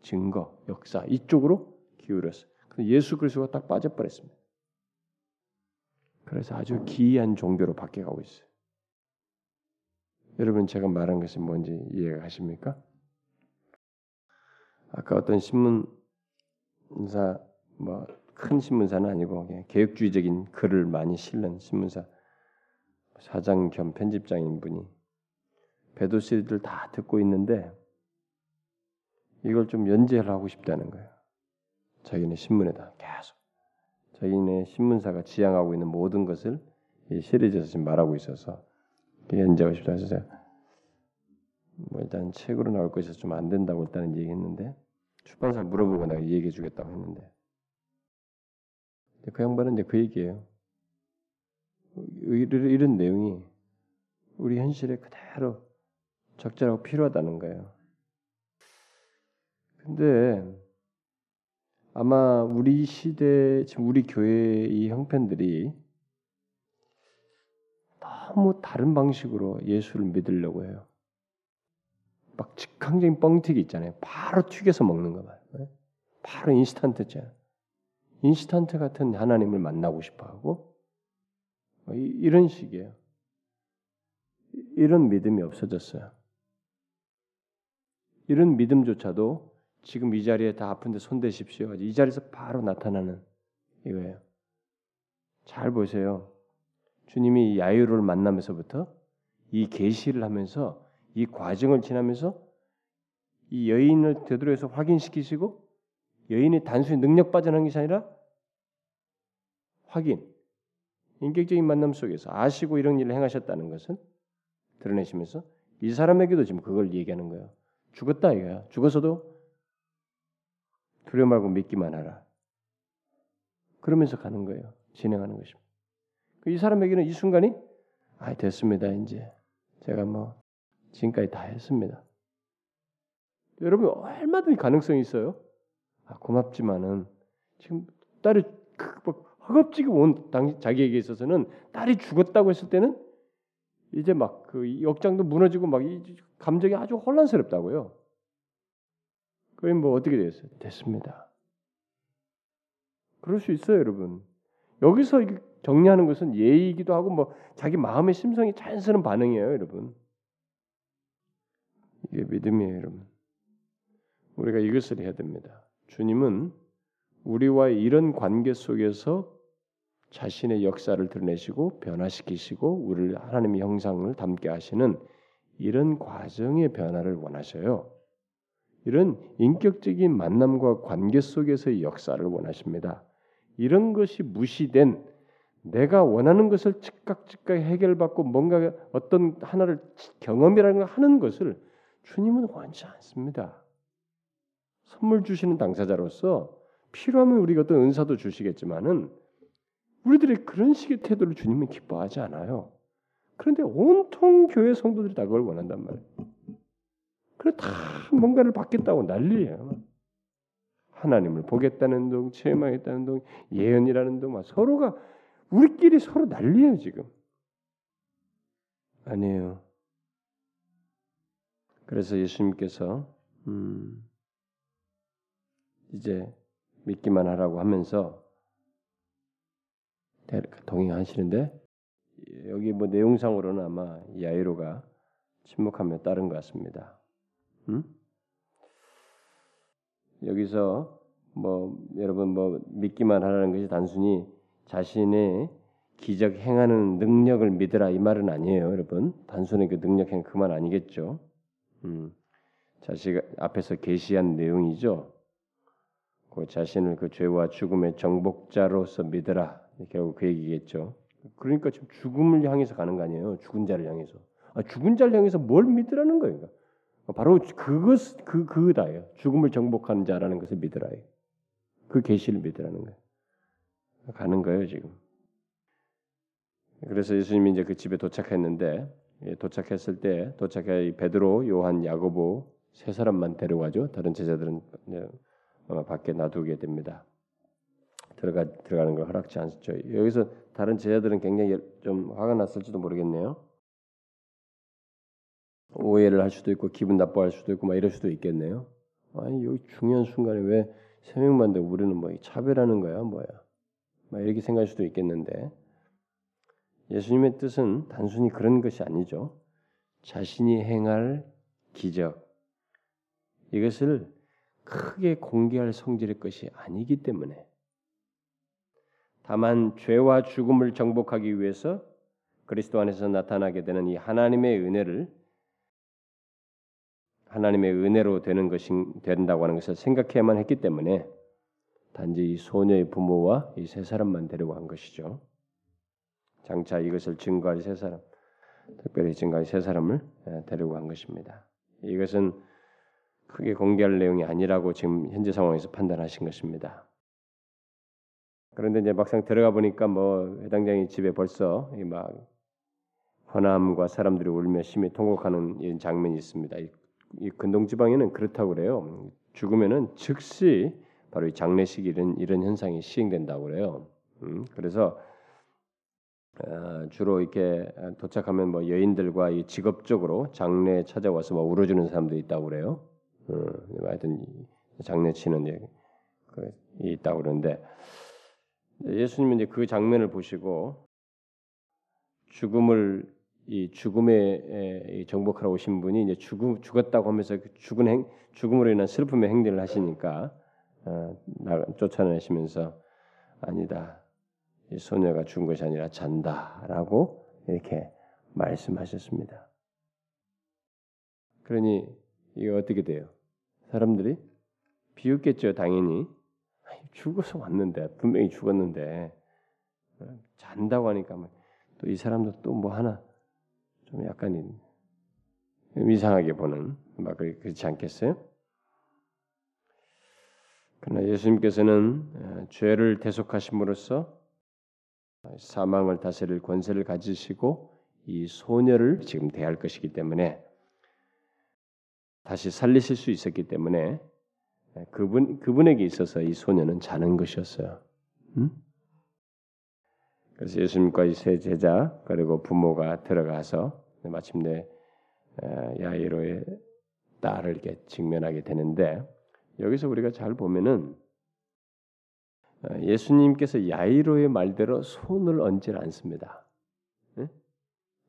증거, 역사 이쪽으로 기울였어요. 예수 그리스도가 딱 빠져버렸습니다. 그래서 아주 기이한 종교로 바뀌어가고 있어요. 여러분 제가 말한 것이 뭔지 이해가 가십니까? 아까 어떤 신문사 뭐 큰 신문사는 아니고 개혁주의적인 글을 많이 실는 신문사 사장 겸 편집장인 분이 배도시들 다 듣고 있는데 이걸 좀 연재를 하고 싶다는 거예요. 자기네 신문에다 계속 자기네 신문사가 지향하고 있는 모든 것을 이 시리즈에서 지금 말하고 있어서 연재하고 싶다 해서 뭐 일단 책으로 나올 것이 좀 안 된다고 일단은 얘기했는데 출판사 물어보고 내가 얘기해 주겠다고 했는데 그 양반은 이제 그 얘기예요. 이런 내용이 우리 현실에 그대로 적절하고 필요하다는 거예요. 근데 아마 우리 시대 지금 우리 교회의 이 형편들이 너무 다른 방식으로 예수를 믿으려고 해요. 막 즉흥적인 뻥튀기 있잖아요. 바로 튀겨서 먹는 거 봐요. 네? 바로 인스턴트죠. 인스턴트 같은 하나님을 만나고 싶어하고 뭐 이런 식이에요. 이런 믿음이 없어졌어요. 이런 믿음조차도 지금 이 자리에 다 아픈데 손 대십시오. 이 자리에서 바로 나타나는 이거예요. 잘 보세요. 주님이 야유를 만나면서부터 이 계시를 하면서 이 과정을 지나면서 이 여인을 되돌려서 확인시키시고 여인이 단순히 능력 빠져나간 것이 아니라 확인, 인격적인 만남 속에서 아시고 이런 일을 행하셨다는 것은 드러내시면서 이 사람에게도 지금 그걸 얘기하는 거예요. 죽었다 이거야. 죽어서도 두려워 말고 믿기만 하라. 그러면서 가는 거예요. 진행하는 것입니다. 그이 사람에게는 이 순간이 아 됐습니다 이제 제가 뭐 지금까지 다 했습니다. 여러분 얼마든지 가능성이 있어요. 아, 고맙지만은 지금 딸이 그, 뭐, 허겁지겁 온 당시 자기에게 있어서는 딸이 죽었다고 했을 때는 이제 막 그 역장도 무너지고 막 이 감정이 아주 혼란스럽다고요. 그럼 뭐 어떻게 됐어요? 됐습니다. 그럴 수 있어요, 여러분. 여기서 정리하는 것은 예의이기도 하고 뭐 자기 마음의 심성이 자연스러운 반응이에요, 여러분. 이게 믿음이에요, 여러분. 우리가 이것을 해야 됩니다. 주님은 우리와 이런 관계 속에서 자신의 역사를 드러내시고 변화시키시고 우리를 하나님의 형상을 담게 하시는 이런 과정의 변화를 원하셔요. 이런 인격적인 만남과 관계 속에서의 역사를 원하십니다. 이런 것이 무시된 내가 원하는 것을 즉각 즉각 해결받고 뭔가 어떤 하나를 경험이라는 걸 하는 것을 주님은 원치 않습니다. 선물 주시는 당사자로서 필요하면 우리가 어떤 은사도 주시겠지만은 우리들의 그런 식의 태도를 주님은 기뻐하지 않아요. 그런데 온통 교회 성도들이 다 그걸 원한단 말이에요. 그래 다 뭔가를 받겠다고 난리예요. 하나님을 보겠다는 둥, 체험하겠다는 둥, 예언이라는 둥, 서로가 우리끼리 서로 난리예요 지금. 아니에요. 그래서 예수님께서 음, 이제 믿기만 하라고 하면서 동의하시는데 여기 뭐 내용상으로는 아마 야이로가 침묵하며 따른 것 같습니다. 음? 여기서 뭐 여러분 뭐 믿기만 하라는 것이 단순히 자신의 기적 행하는 능력을 믿으라 이 말은 아니에요, 여러분. 단순히 그 능력 행 그만 아니겠죠. 음, 자식 앞에서 계시한 내용이죠. 그 자신을 그 죄와 죽음의 정복자로서 믿으라. 결국 그 얘기겠죠. 그러니까 지금 죽음을 향해서 가는 거 아니에요. 죽은 자를 향해서. 아, 죽은 자를 향해서 뭘 믿으라는 거예요. 바로 그것 그 그다예요. 죽음을 정복하는 자라는 것을 믿으라요. 그 계시를 믿으라는 거예요. 가는 거예요 지금. 그래서 예수님이 이제 그 집에 도착했는데 예, 도착했을 때 도착해 베드로, 요한, 야고보 세 사람만 데려가죠. 다른 제자들은 밖에 놔두게 됩니다. 들어가 들어가는 걸 허락지 않죠. 여기서 다른 제자들은 굉장히 좀 화가 났을지도 모르겠네요. 오해를 할 수도 있고 기분 나빠할 수도 있고 막 이럴 수도 있겠네요. 아니 여기 중요한 순간에 왜 세 명만 돼 우리는 뭐 차별하는 거야 뭐야? 막 이렇게 생각할 수도 있겠는데 예수님의 뜻은 단순히 그런 것이 아니죠. 자신이 행할 기적 이것을 크게 공개할 성질의 것이 아니기 때문에 다만 죄와 죽음을 정복하기 위해서 그리스도 안에서 나타나게 되는 이 하나님의 은혜를 하나님의 은혜로 되는 것이 된다고 하는 것을 생각해야만 했기 때문에 단지 이 소녀의 부모와 이 세 사람만 데려간 것이죠. 장차 이것을 증거할 세 사람, 특별히 증거할 세 사람을 예, 데리고 간 것입니다. 이것은 크게 공개할 내용이 아니라고 지금 현재 상황에서 판단하신 것입니다. 그런데 이제 막상 들어가 보니까 뭐 회당장이 집에 벌써 막 헌암과 사람들이 울며 심히 통곡하는 이런 장면이 있습니다. 이 근동 지방에는 그렇다고 그래요. 죽으면은 즉시 바로 이 장례식 이런 이런 현상이 시행된다고 그래요. 음, 그래서 어, 주로 이렇게 도착하면 뭐 여인들과 이 직업적으로 장례 찾아와서 뭐 울어주는 사람도 있다고 그래요. 어, 하여튼 장례 치는 예, 그, 있다고 그러는데 예수님은 이제 그 장면을 보시고 죽음을 이 죽음에 정복하러 오신 분이 이제 죽음 죽었다고 하면서 그 죽은 행 죽음으로 인한 슬픔의 행위를 하시니까 어, 쫓아내시면서 아니다 이 소녀가 죽은 것이 아니라 잔다라고 이렇게 말씀하셨습니다. 그러니 이게 어떻게 돼요? 사람들이 비웃겠죠, 당연히. 죽어서 왔는데 분명히 죽었는데 어, 잔다고 하니까 뭐 또이 사람도 또 뭐 하나 좀 약간 이상하게 보는 막 그렇지 않겠어요? 그러나 예수님께서는 어, 죄를 대속하심으로써 사망을 다스릴 권세를 가지시고 이 소녀를 지금 대할 것이기 때문에 다시 살리실 수 있었기 때문에 그분 그분에게 있어서 이 소녀는 자는 것이었어요. 음? 그래서 예수님과 이 세 제자 그리고 부모가 들어가서 마침내 야이로의 딸을 이렇게 직면하게 되는데 여기서 우리가 잘 보면은 어, 예수님께서 야이로의 말대로 손을 얹지 않습니다.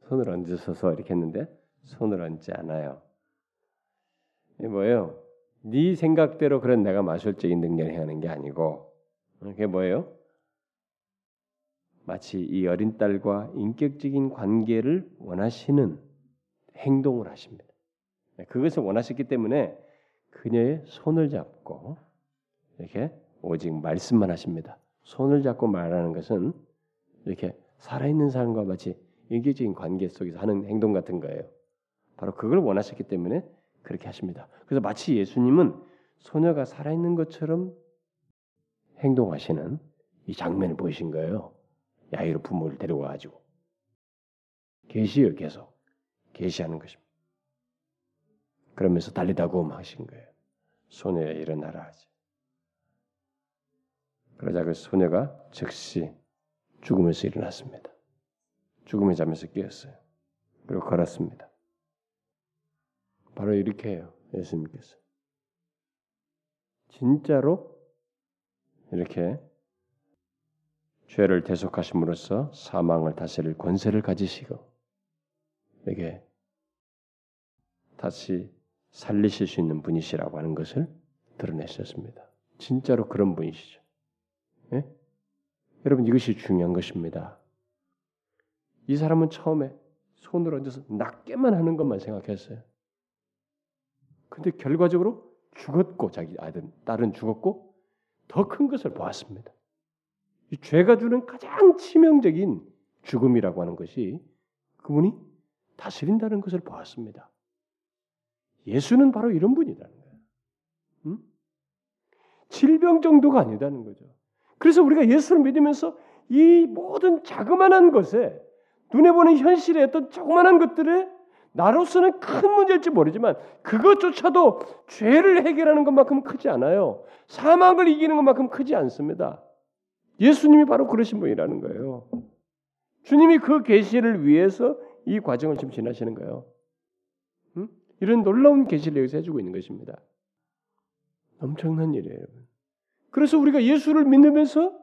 손을 얹으셔서 이렇게 했는데 손을 얹지 않아요. 이 뭐예요? 네 생각대로 그런 내가 마술적인 능력을 행하는 게 아니고 그게 뭐예요? 마치 이 어린 딸과 인격적인 관계를 원하시는 행동을 하십니다. 그것을 원하셨기 때문에 그녀의 손을 잡고 이렇게 오직 말씀만 하십니다. 손을 잡고 말하는 것은 이렇게 살아있는 사람과 마치 인격적인 관계 속에서 하는 행동 같은 거예요. 바로 그걸 원하셨기 때문에 그렇게 하십니다. 그래서 마치 예수님은 소녀가 살아있는 것처럼 행동하시는 이 장면을 보이신 거예요. 야이로 부모를 데려와 가지고 계시요 계속 계시하는 것입니다. 그러면서 달리다고 하신 거예요. 소녀야 일어나라 하지. 그러자 그 소녀가 즉시 죽음에서 일어났습니다. 죽음의 잠에서 깨었어요. 그리고 걸었습니다. 바로 이렇게 해요. 예수님께서. 진짜로 이렇게 죄를 대속하심으로써 사망을 다스릴 권세를 가지시고 이게 다시 살리실 수 있는 분이시라고 하는 것을 드러내셨습니다. 진짜로 그런 분이시죠. 예? 여러분 이것이 중요한 것입니다. 이 사람은 처음에 손을 얹어서 낫게만 하는 것만 생각했어요. 근데 결과적으로 죽었고 자기 아들 딸은 죽었고 더 큰 것을 보았습니다. 이 죄가 주는 가장 치명적인 죽음이라고 하는 것이 그분이 다스린다는 것을 보았습니다. 예수는 바로 이런 분이라는 거예요. 음? 질병 정도가 아니다는 거죠. 그래서 우리가 예수를 믿으면서 이 모든 자그마한 것에 눈에 보는 현실의 어떤 조그마한 것들에 나로서는 큰 문제일지 모르지만 그것조차도 죄를 해결하는 것만큼 크지 않아요. 사망을 이기는 것만큼 크지 않습니다. 예수님이 바로 그러신 분이라는 거예요. 주님이 그 계시를 위해서 이 과정을 지금 지나시는 거예요. 음? 이런 놀라운 계시를 여기서 해주고 있는 것입니다. 엄청난 일이에요, 여러분. 그래서 우리가 예수를 믿으면서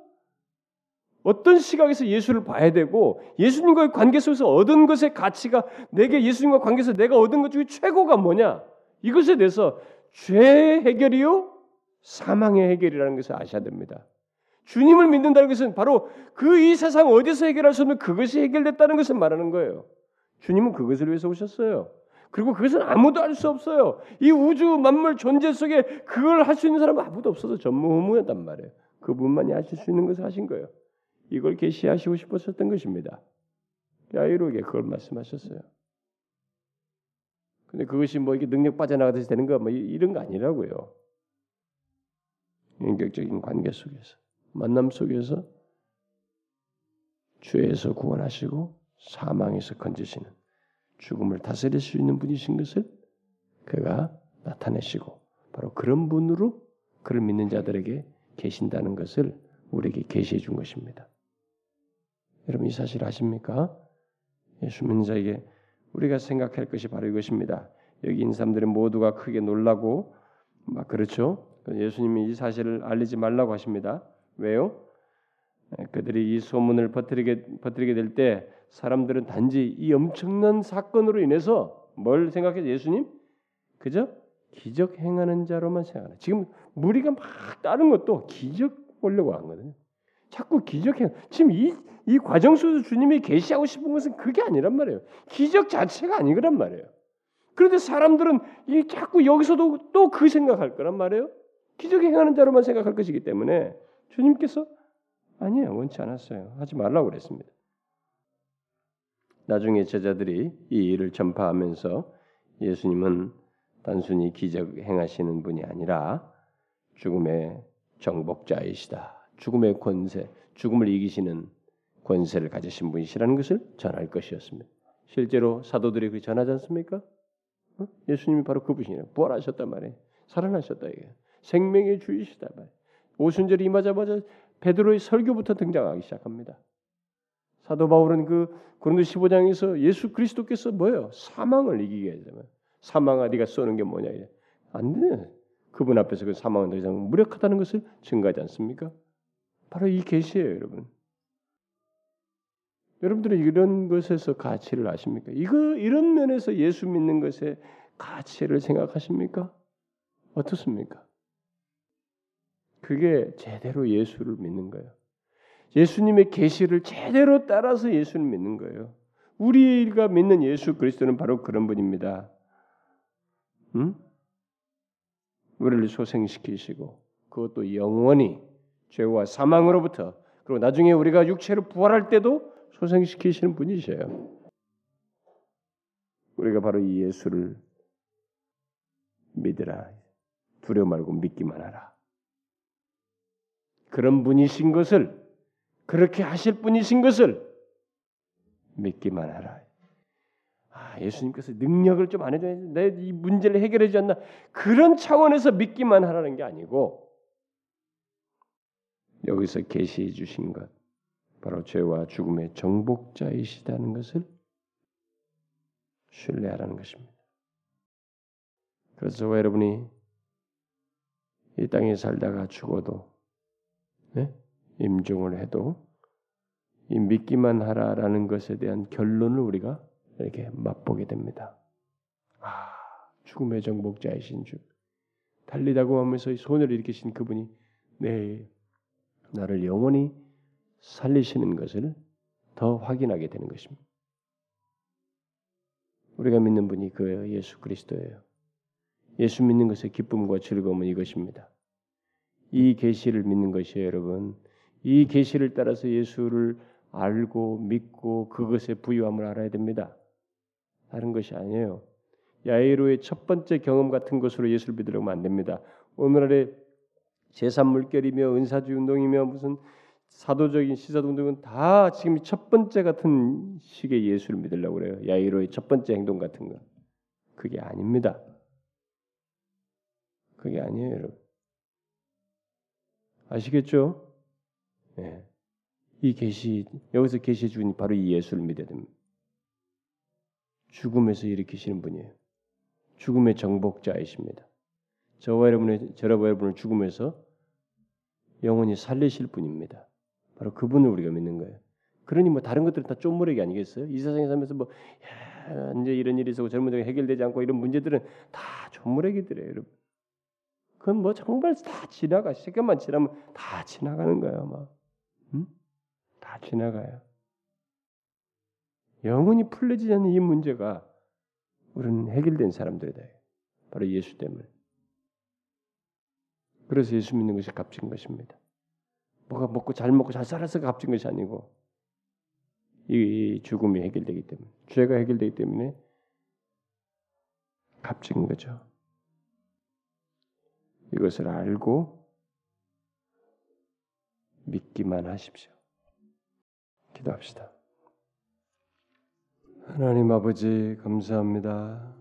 어떤 시각에서 예수를 봐야 되고 예수님과의 관계 속에서 얻은 것의 가치가 내게 예수님과 관계에서 내가 얻은 것 중에 최고가 뭐냐? 이것에 대해서 죄 해결이요 사망의 해결이라는 것을 아셔야 됩니다. 주님을 믿는다는 것은 바로 그 이 세상 어디서 해결할 수 없는 그것이 해결됐다는 것을 말하는 거예요. 주님은 그것을 위해서 오셨어요. 그리고 그것은 아무도 할 수 없어요. 이 우주 만물 존재 속에 그걸 할 수 있는 사람은 아무도 없어서 전무후무였단 말이에요. 그분만이 하실 수 있는 것을 하신 거예요. 이걸 계시하시고 싶었었던 것입니다. 야이로에게 그걸 말씀하셨어요. 근데 그것이 뭐 이게 능력 빠져나가듯이 되는 거 뭐 이런 거 아니라고요. 인격적인 관계 속에서 만남 속에서 죄에서 구원하시고 사망에서 건지시는 죽음을 다스릴 수 있는 분이신 것을 그가 나타내시고 바로 그런 분으로 그를 믿는 자들에게 계신다는 것을 우리에게 계시해 준 것입니다. 여러분 이 사실 아십니까? 예수 믿는 자에게 우리가 생각할 것이 바로 이것입니다. 여기 있는 사람들은 모두가 크게 놀라고 막 그렇죠. 예수님이 이 사실을 알리지 말라고 하십니다. 왜요? 예, 그들이 이 소문을 퍼뜨리게 퍼뜨리게 될 때 사람들은 단지 이 엄청난 사건으로 인해서 뭘 생각해요? 예수님? 그죠? 기적 행하는 자로만 생각하는. 지금 무리가 막 다른 것도 기적 보려고 하거든요. 자꾸 기적해. 지금 이, 이 과정 속에서 주님이 계시하고 싶은 것은 그게 아니란 말이에요. 기적 자체가 아니란 말이에요. 그런데 사람들은 이 자꾸 여기서도 또 그 생각할 거란 말이에요. 기적 행하는 자로만 생각할 것이기 때문에 주님께서 아니에요. 원치 않았어요. 하지 말라고 그랬습니다. 나중에 제자들이 이 일을 전파하면서 예수님은 단순히 기적 행하시는 분이 아니라 죽음의 정복자이시다. 죽음의 권세, 죽음을 이기시는 권세를 가지신 분이시라는 것을 전할 것이었습니다. 실제로 사도들이 그 전하지 않습니까? 어? 예수님이 바로 그분이에요. 부활하셨단 말이에요. 살아나셨다 이게. 생명의 주이시다 말. 오순절이 임하자마자 베드로의 설교부터 등장하기 시작합니다. 사도 바울은 그 고린도 15장에서 예수 그리스도께서 뭐예요? 사망을 이기게 하자면 사망아 네가 쏘는 게 뭐냐 이래. 안 돼. 그분 앞에서 그 사망은 더 이상 무력하다는 것을 증거하지 않습니까? 바로 이 계시예요, 여러분. 여러분들은 이런 것에서 가치를 아십니까? 이거 이런 면에서 예수 믿는 것의 가치를 생각하십니까? 어떻습니까? 그게 제대로 예수를 믿는 거예요. 예수님의 계시를 제대로 따라서 예수를 믿는 거예요. 우리가 믿는 예수 그리스도는 바로 그런 분입니다. 응? 우리를 소생시키시고 그것도 영원히 죄와 사망으로부터 그리고 나중에 우리가 육체를 부활할 때도 소생시키시는 분이셔요. 우리가 바로 이 예수를 믿으라. 두려워 말고 믿기만 하라. 그런 분이신 것을 그렇게 하실 분이신 것을 믿기만 하라. 아, 예수님께서 능력을 좀 안 해줘야 내이 문제를 해결해 주지 않나 그런 차원에서 믿기만 하라는 게 아니고 여기서 계시해 주신 것 바로 죄와 죽음의 정복자이시다는 것을 신뢰하라는 것입니다. 그래서 여러분이 이 땅에 살다가 죽어도 네? 임종을 해도 이 믿기만 하라라는 것에 대한 결론을 우리가 이렇게 맛보게 됩니다. 아, 죽음의 정복자이신 주. 달리다고 하면서 손을 일으키신 그분이 내 나를 영원히 살리시는 것을 더 확인하게 되는 것입니다. 우리가 믿는 분이 그 예수 그리스도예요. 예수 믿는 것의 기쁨과 즐거움은 이것입니다. 이 계시를 믿는 것이에요, 여러분. 이 계시를 따라서 예수를 알고 믿고 그것의 부유함을 알아야 됩니다. 다른 것이 아니에요. 야이로의 첫 번째 경험 같은 것으로 예수를 믿으려면 안 됩니다. 오늘날의 제산 물결이며 은사주 운동이며 무슨 사도적인 시사도 운동은 다 지금 첫 번째 같은 식의 예수를 믿으려고 그래요. 야이로의 첫 번째 행동 같은 거. 그게 아닙니다. 그게 아니에요, 여러분. 아시겠죠? 예. 이 계시 여기서 계시 주인 바로 이 예수를 믿어야 됩니다. 죽음에서 일으키시는 분이에요. 죽음의 정복자이십니다. 저와 여러분의 저와 여러분을 죽음에서 영원히 살리실 분입니다. 바로 그분을 우리가 믿는 거예요. 그러니 뭐 다른 것들은 다 쪼무레기 아니겠어요? 이 세상에 살면서 뭐 야, 이제 이런 일이 있고 젊은 들 해결되지 않고 이런 문제들은 다 쪼무레기들이에요, 여러분. 그건 뭐 정말 다 지나가. 시간만 지나면 다 지나가는 거야, 아마. 응? 다 지나가요. 영원히 풀려지지 않는 이 문제가 우리는 해결된 사람들이다. 바로 예수 때문에. 그래서 예수 믿는 것이 값진 것입니다. 뭐가 먹고 잘 먹고 잘 살아서 값진 것이 아니고 이 죽음이 해결되기 때문에 죄가 해결되기 때문에 값진 거죠. 이것을 알고 믿기만 하십시오. 기도합시다. 하나님 아버지 감사합니다.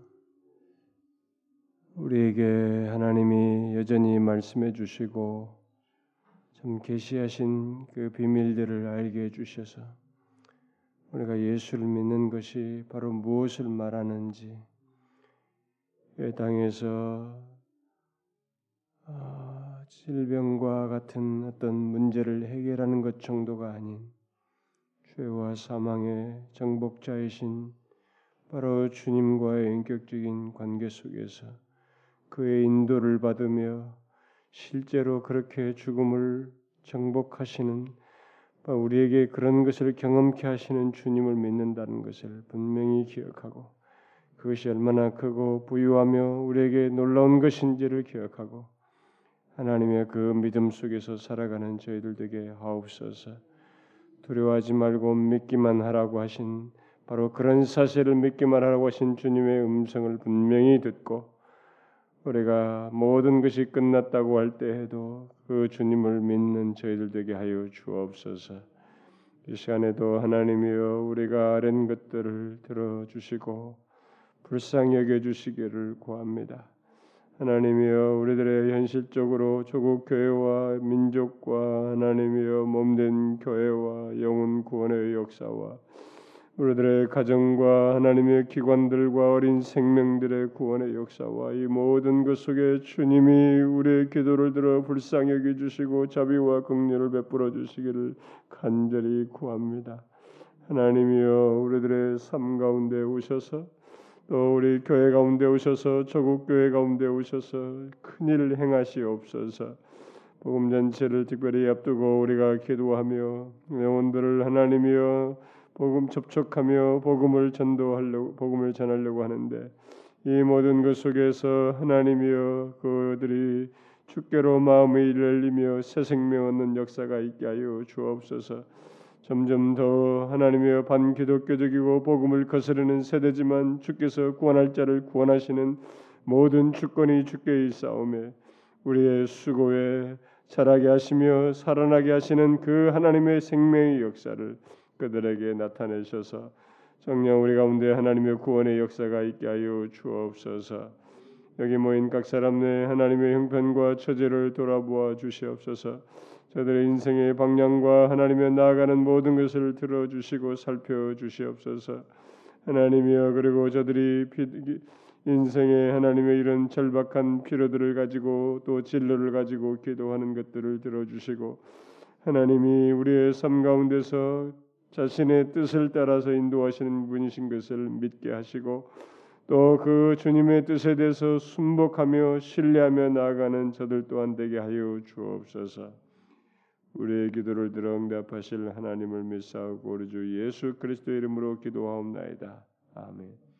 우리에게 하나님이 여전히 말씀해 주시고 참 계시하신 그 비밀들을 알게 해 주셔서 우리가 예수를 믿는 것이 바로 무엇을 말하는지 이 땅에서 아, 질병과 같은 어떤 문제를 해결하는 것 정도가 아닌 죄와 사망의 정복자이신 바로 주님과의 인격적인 관계 속에서 그의 인도를 받으며 실제로 그렇게 죽음을 정복하시는 우리에게 그런 것을 경험케 하시는 주님을 믿는다는 것을 분명히 기억하고 그것이 얼마나 크고 부유하며 우리에게 놀라운 것인지를 기억하고 하나님의 그 믿음 속에서 살아가는 저희들 되게 하옵소서. 두려워하지 말고 믿기만 하라고 하신 바로 그런 사실을 믿기만 하라고 하신 주님의 음성을 분명히 듣고 우리가 모든 것이 끝났다고 할 때에도 그 주님을 믿는 저희들 되게 하여 주옵소서. 이 시간에도 하나님이여 우리가 아는 것들을 들어 주시고 불쌍히 여겨 주시기를 구합니다. 하나님이여 우리들의 현실적으로 조국 교회와 민족과 하나님이여 몸된 교회와 영혼 구원의 역사와 우리들의 가정과 하나님의 기관들과 어린 생명들의 구원의 역사와 이 모든 것 속에 주님이 우리의 기도를 들어 불쌍히 여겨 주시고 자비와 긍휼을 베풀어 주시기를 간절히 구합니다. 하나님이여 우리들의 삶 가운데 오셔서 또 우리 교회 가운데 오셔서 조국 교회 가운데 오셔서 큰 일을 행하시옵소서. 복음 전체를 특별히 앞두고 우리가 기도하며 영혼들을 하나님이여 복음 접촉하며 복음을 전도하려고 복음을 전하려고 하는데 이 모든 것 속에서 하나님이여 그들이 주께로 마음의 열리며 새 생명 얻는 역사가 있게 하여 주옵소서. 점점 더 하나님의 반기독교적이고 복음을 거스르는 세대지만 주께서 구원할 자를 구원하시는 모든 주권이 주께 있사오매 우리의 수고에 자라게 하시며 살아나게 하시는 그 하나님의 생명의 역사를 그들에게 나타내셔서 정녕 우리 가운데 하나님의 구원의 역사가 있게 하여 주옵소서. 여기 모인 각 사람 내 하나님의 형편과 처지를 돌아보아 주시옵소서. 저들의 인생의 방향과 하나님의 나아가는 모든 것을 들어주시고 살펴주시옵소서. 하나님이여 그리고 저들이 인생의 하나님의 이런 절박한 필요들을 가지고 또 진로를 가지고 기도하는 것들을 들어주시고 하나님이 우리의 삶 가운데서 자신의 뜻을 따라서 인도하시는 분이신 것을 믿게 하시고 또 그 주님의 뜻에 대해서 순복하며 신뢰하며 나아가는 저들 또한 되게 하여 주옵소서. 우리의 기도를 들어 응답하실 하나님을 믿사오고 우리 주 예수 그리스도의 이름으로 기도하옵나이다. 아멘.